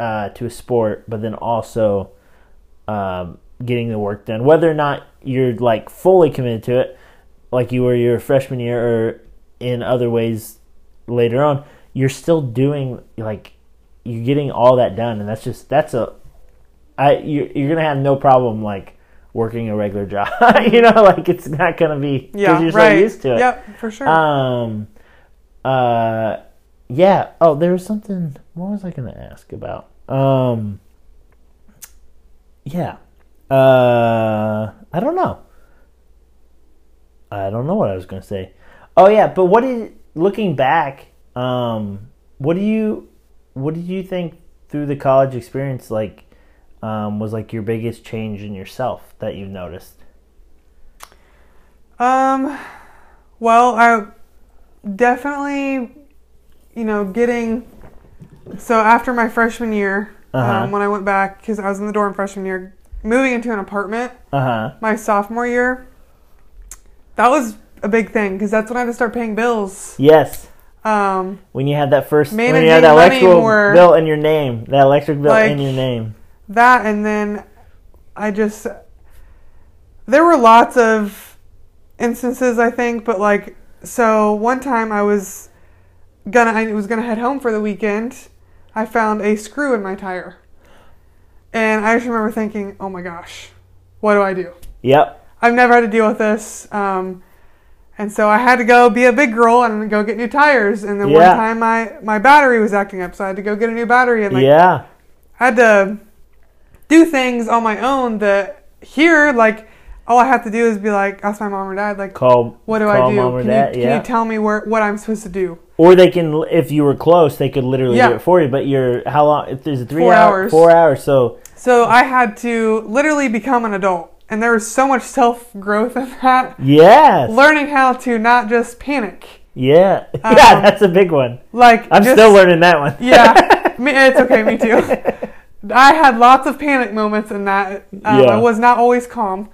uh, to a sport, but then also, um, getting the work done. Whether or not you're like fully committed to it, like you were your freshman year, or in other ways later on, you're still doing like you're getting all that done, and that's just that's a I you're, you're gonna have no problem like working a regular job. you know, like it's not gonna be because yeah, you're right. so used to it. Yep, for sure. Um. Uh. Yeah. Oh, there was something. What was I gonna ask about? Um. Yeah. Uh. I don't know. I don't know what I was gonna say. Oh yeah, but what did looking back? Um. What do you? What did you think through the college experience? Like, um, was like your biggest change in yourself that you've noticed? Um, well, I definitely, you know, getting. So after my freshman year, Uh-huh. um, when I went back, because I was in the dorm freshman year, moving into an apartment Uh huh. my sophomore year, that was a big thing because that's when I had to start paying bills. Yes. Um, When you had that first, when you had that electrical more- bill in your name, that electric bill Like- in your name. that and then I just there were lots of instances I think, but like so one time I was gonna I was gonna head home for the weekend. I found a screw in my tire. And I just remember thinking, oh my gosh, what do I do? Yep. I've never had to deal with this. Um, and so I had to go be a big girl and go get new tires. And then one time my, my battery was acting up, so I had to go get a new battery. And like yeah. I had to do things on my own that here, like, all I have to do is be like, ask my mom or dad, like, Call. what do call I do? Mom or can, dad. you, yeah. you tell me where what I'm supposed to do? Or they can, if you were close, they could literally Yeah. do it for you. But you're how long? If there's a three Four hour, hours. four hours. So So I had to literally become an adult. And there was so much self growth in that. yes, Learning how to not just panic. yeah, yeah. Um, That's a big one. Like I'm just, still learning that one. Yeah, me, it's okay. Me too. I had lots of panic moments in that. Um, Yeah. I was not always calm,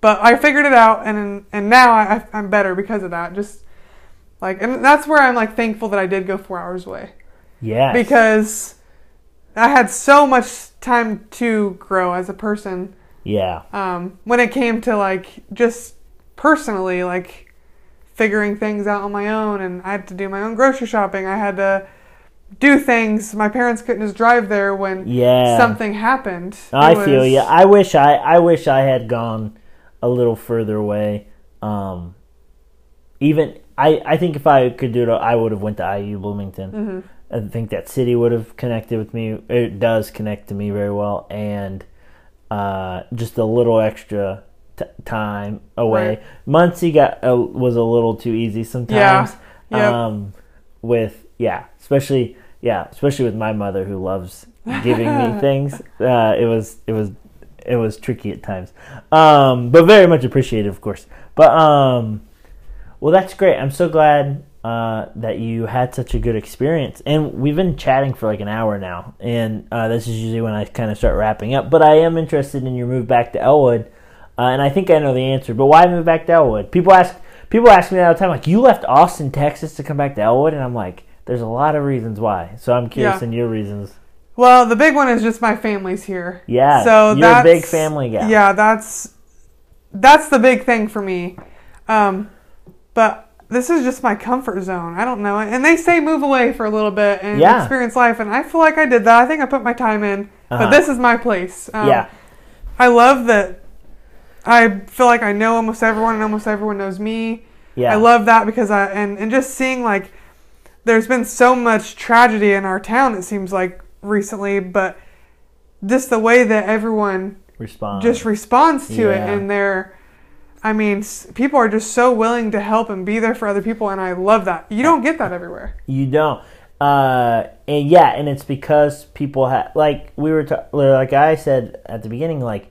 but I figured it out, and and now I, I'm better because of that. Just like, and that's where I'm like thankful that I did go four hours away Yeah. because I had so much time to grow as a person. yeah, Um, when it came to like just personally, like figuring things out on my own, and I had to do my own grocery shopping. I had to do things. My parents couldn't just drive there when yeah. something happened. I It feel was- you. I wish I, I wish I had gone a little further away. Um, even I, I think if I could do it, I would have went to IU Bloomington. Mhm. I think that city would have connected with me. It does connect to me very well, and uh, just a little extra t- time away. Right. Muncie got uh, was a little too easy sometimes. Yep. Um, with yeah, especially yeah, especially with my mother who loves giving me things. Uh, it was it was it was tricky at times, um, but very much appreciated, of course. But um, well, that's great. I'm so glad uh, that you had such a good experience, and we've been chatting for like an hour now, and uh, this is usually when I kind of start wrapping up. But I am interested in your move back to Elwood, uh, and I think I know the answer. But why move back to Elwood? People ask people ask me that all the time, like you left Austin, Texas, to come back to Elwood, and I'm like, there's a lot of reasons why. So I'm curious Yeah. in your reasons. Well, the big one is just my family's here. Yeah, So you're a big family guy. Yeah, that's that's the big thing for me. Um, but this is just my comfort zone. I don't know. And they say move away for a little bit and Yeah. experience life, and I feel like I did that. I think I put my time in. Uh-huh. But this is my place. Um, yeah, I love that. I feel like I know almost everyone, and almost everyone knows me. yeah. I love that because I and and just seeing like there's been so much tragedy in our town. It seems like recently, but just the way that everyone respond. just responds to it, and they're. I mean, people are just so willing to help and be there for other people, and I love that. You don't get that everywhere. You don't. Uh, and yeah, and it's because people have like we were ta- like I said at the beginning, like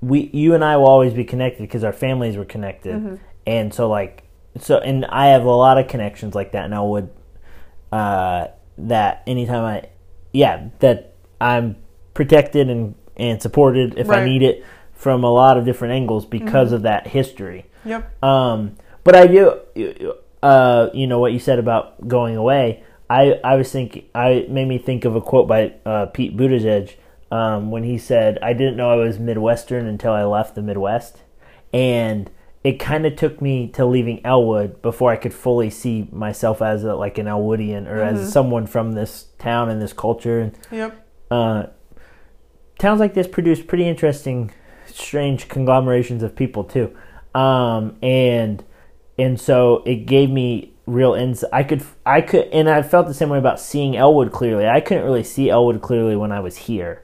we, you and I will always be connected because our families were connected, Mm-hmm. and so like so, and I have a lot of connections like that in Elwood. Uh, that anytime I, yeah, that I'm protected and and supported if I need it from a lot of different angles because of that history. Yep. Um, but I do, uh, you know what you said about going away. I, I was thinking, I made me think of a quote by uh, Pete Buttigieg um, when he said, "I didn't know I was Midwestern until I left the Midwest," and it kind of took me to leaving Elwood before I could fully see myself as a, like an Elwoodian or as someone from this town and this culture. And Yep. uh, towns like this produce pretty interesting, strange conglomerations of people too, um, and and so it gave me real insight. I could I could and I felt the same way about seeing Elwood clearly. I couldn't really see Elwood clearly when I was here,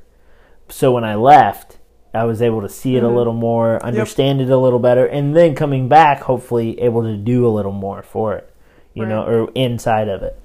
so when I left. I was able to see it a little more, understand it a little better, and then coming back, hopefully able to do a little more for it, you know, or inside of it.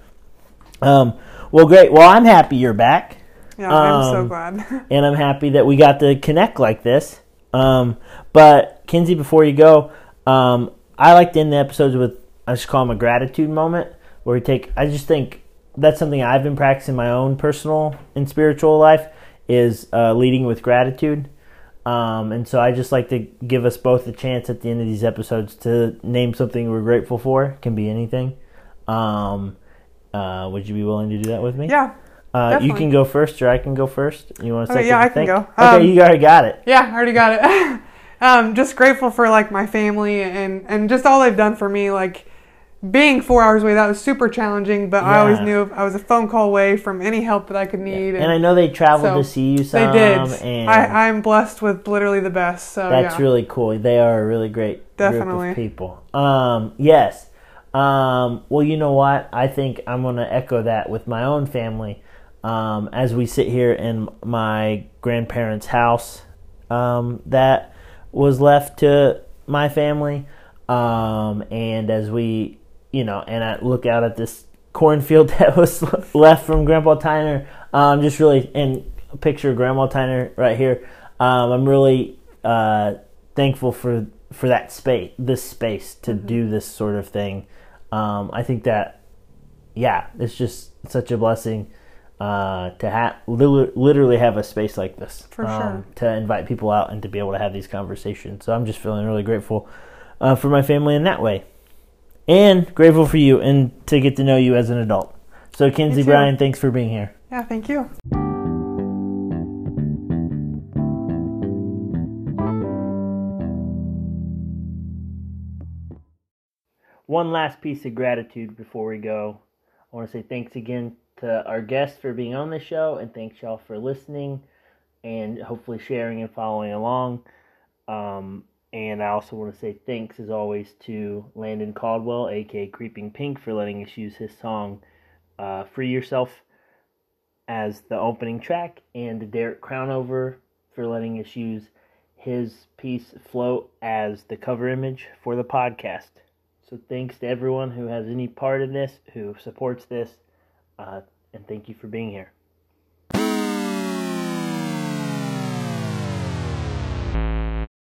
Um, well, great. Well, I'm happy you're back Yeah, I'm so Um, glad. and I'm happy that we got to connect like this. Um, but Kinsey, before you go, um, I like to end the episodes with I just call them a gratitude moment, where we take. I just think that's something I've been practicing my own personal and spiritual life is uh, leading with gratitude. Um, and so I just like to give us both a chance at the end of these episodes to name something we're grateful for. Can be anything. Um, uh, would you be willing to do that with me? yeah. Uh, you can go first, or I can go first. You want to Okay, second? yeah, I can think? go. Okay, Um, you already got it. Yeah, I already got it. um, just grateful for like my family and and just all they've done for me. Like being four hours away, that was super challenging. But I always knew I was a phone call away from any help that I could need. And I know they traveled so to see you they some. did. And I, I'm blessed with literally the best. So that's yeah. really cool. They are a really great group Definitely. of people. Um, yes. Um, well, you know what? I think I'm going to echo that with my own family. um, as we sit here in my grandparents' house um, that was left to my family. Um, and as we, you know, and I look out at this cornfield that was left from Grandpa Tyner, um, just really, and picture Grandma Tyner right here. Um, I'm really uh, thankful for for that space, this space to Mm-hmm. do this sort of thing. Um, I think that, yeah, it's just such a blessing uh, to have literally have a space like this For um, sure. to invite people out and to be able to have these conversations. So I'm just feeling really grateful uh, for my family in that way, and grateful for you and to get to know you as an adult. So Kinsey. Bryan, thanks for being here. Yeah, thank you. one last piece of gratitude before we go. I want to say thanks again to our guests for being on the show, and thanks y'all for listening and hopefully sharing and following along. Um, and I also want to say thanks, as always, to Landon Caldwell, aka Creeping Pink, for letting us use his song uh, Free Yourself as the opening track, and to Derek Crownover for letting us use his piece Float as the cover image for the podcast. So thanks to everyone who has any part in this, who supports this, uh, and thank you for being here.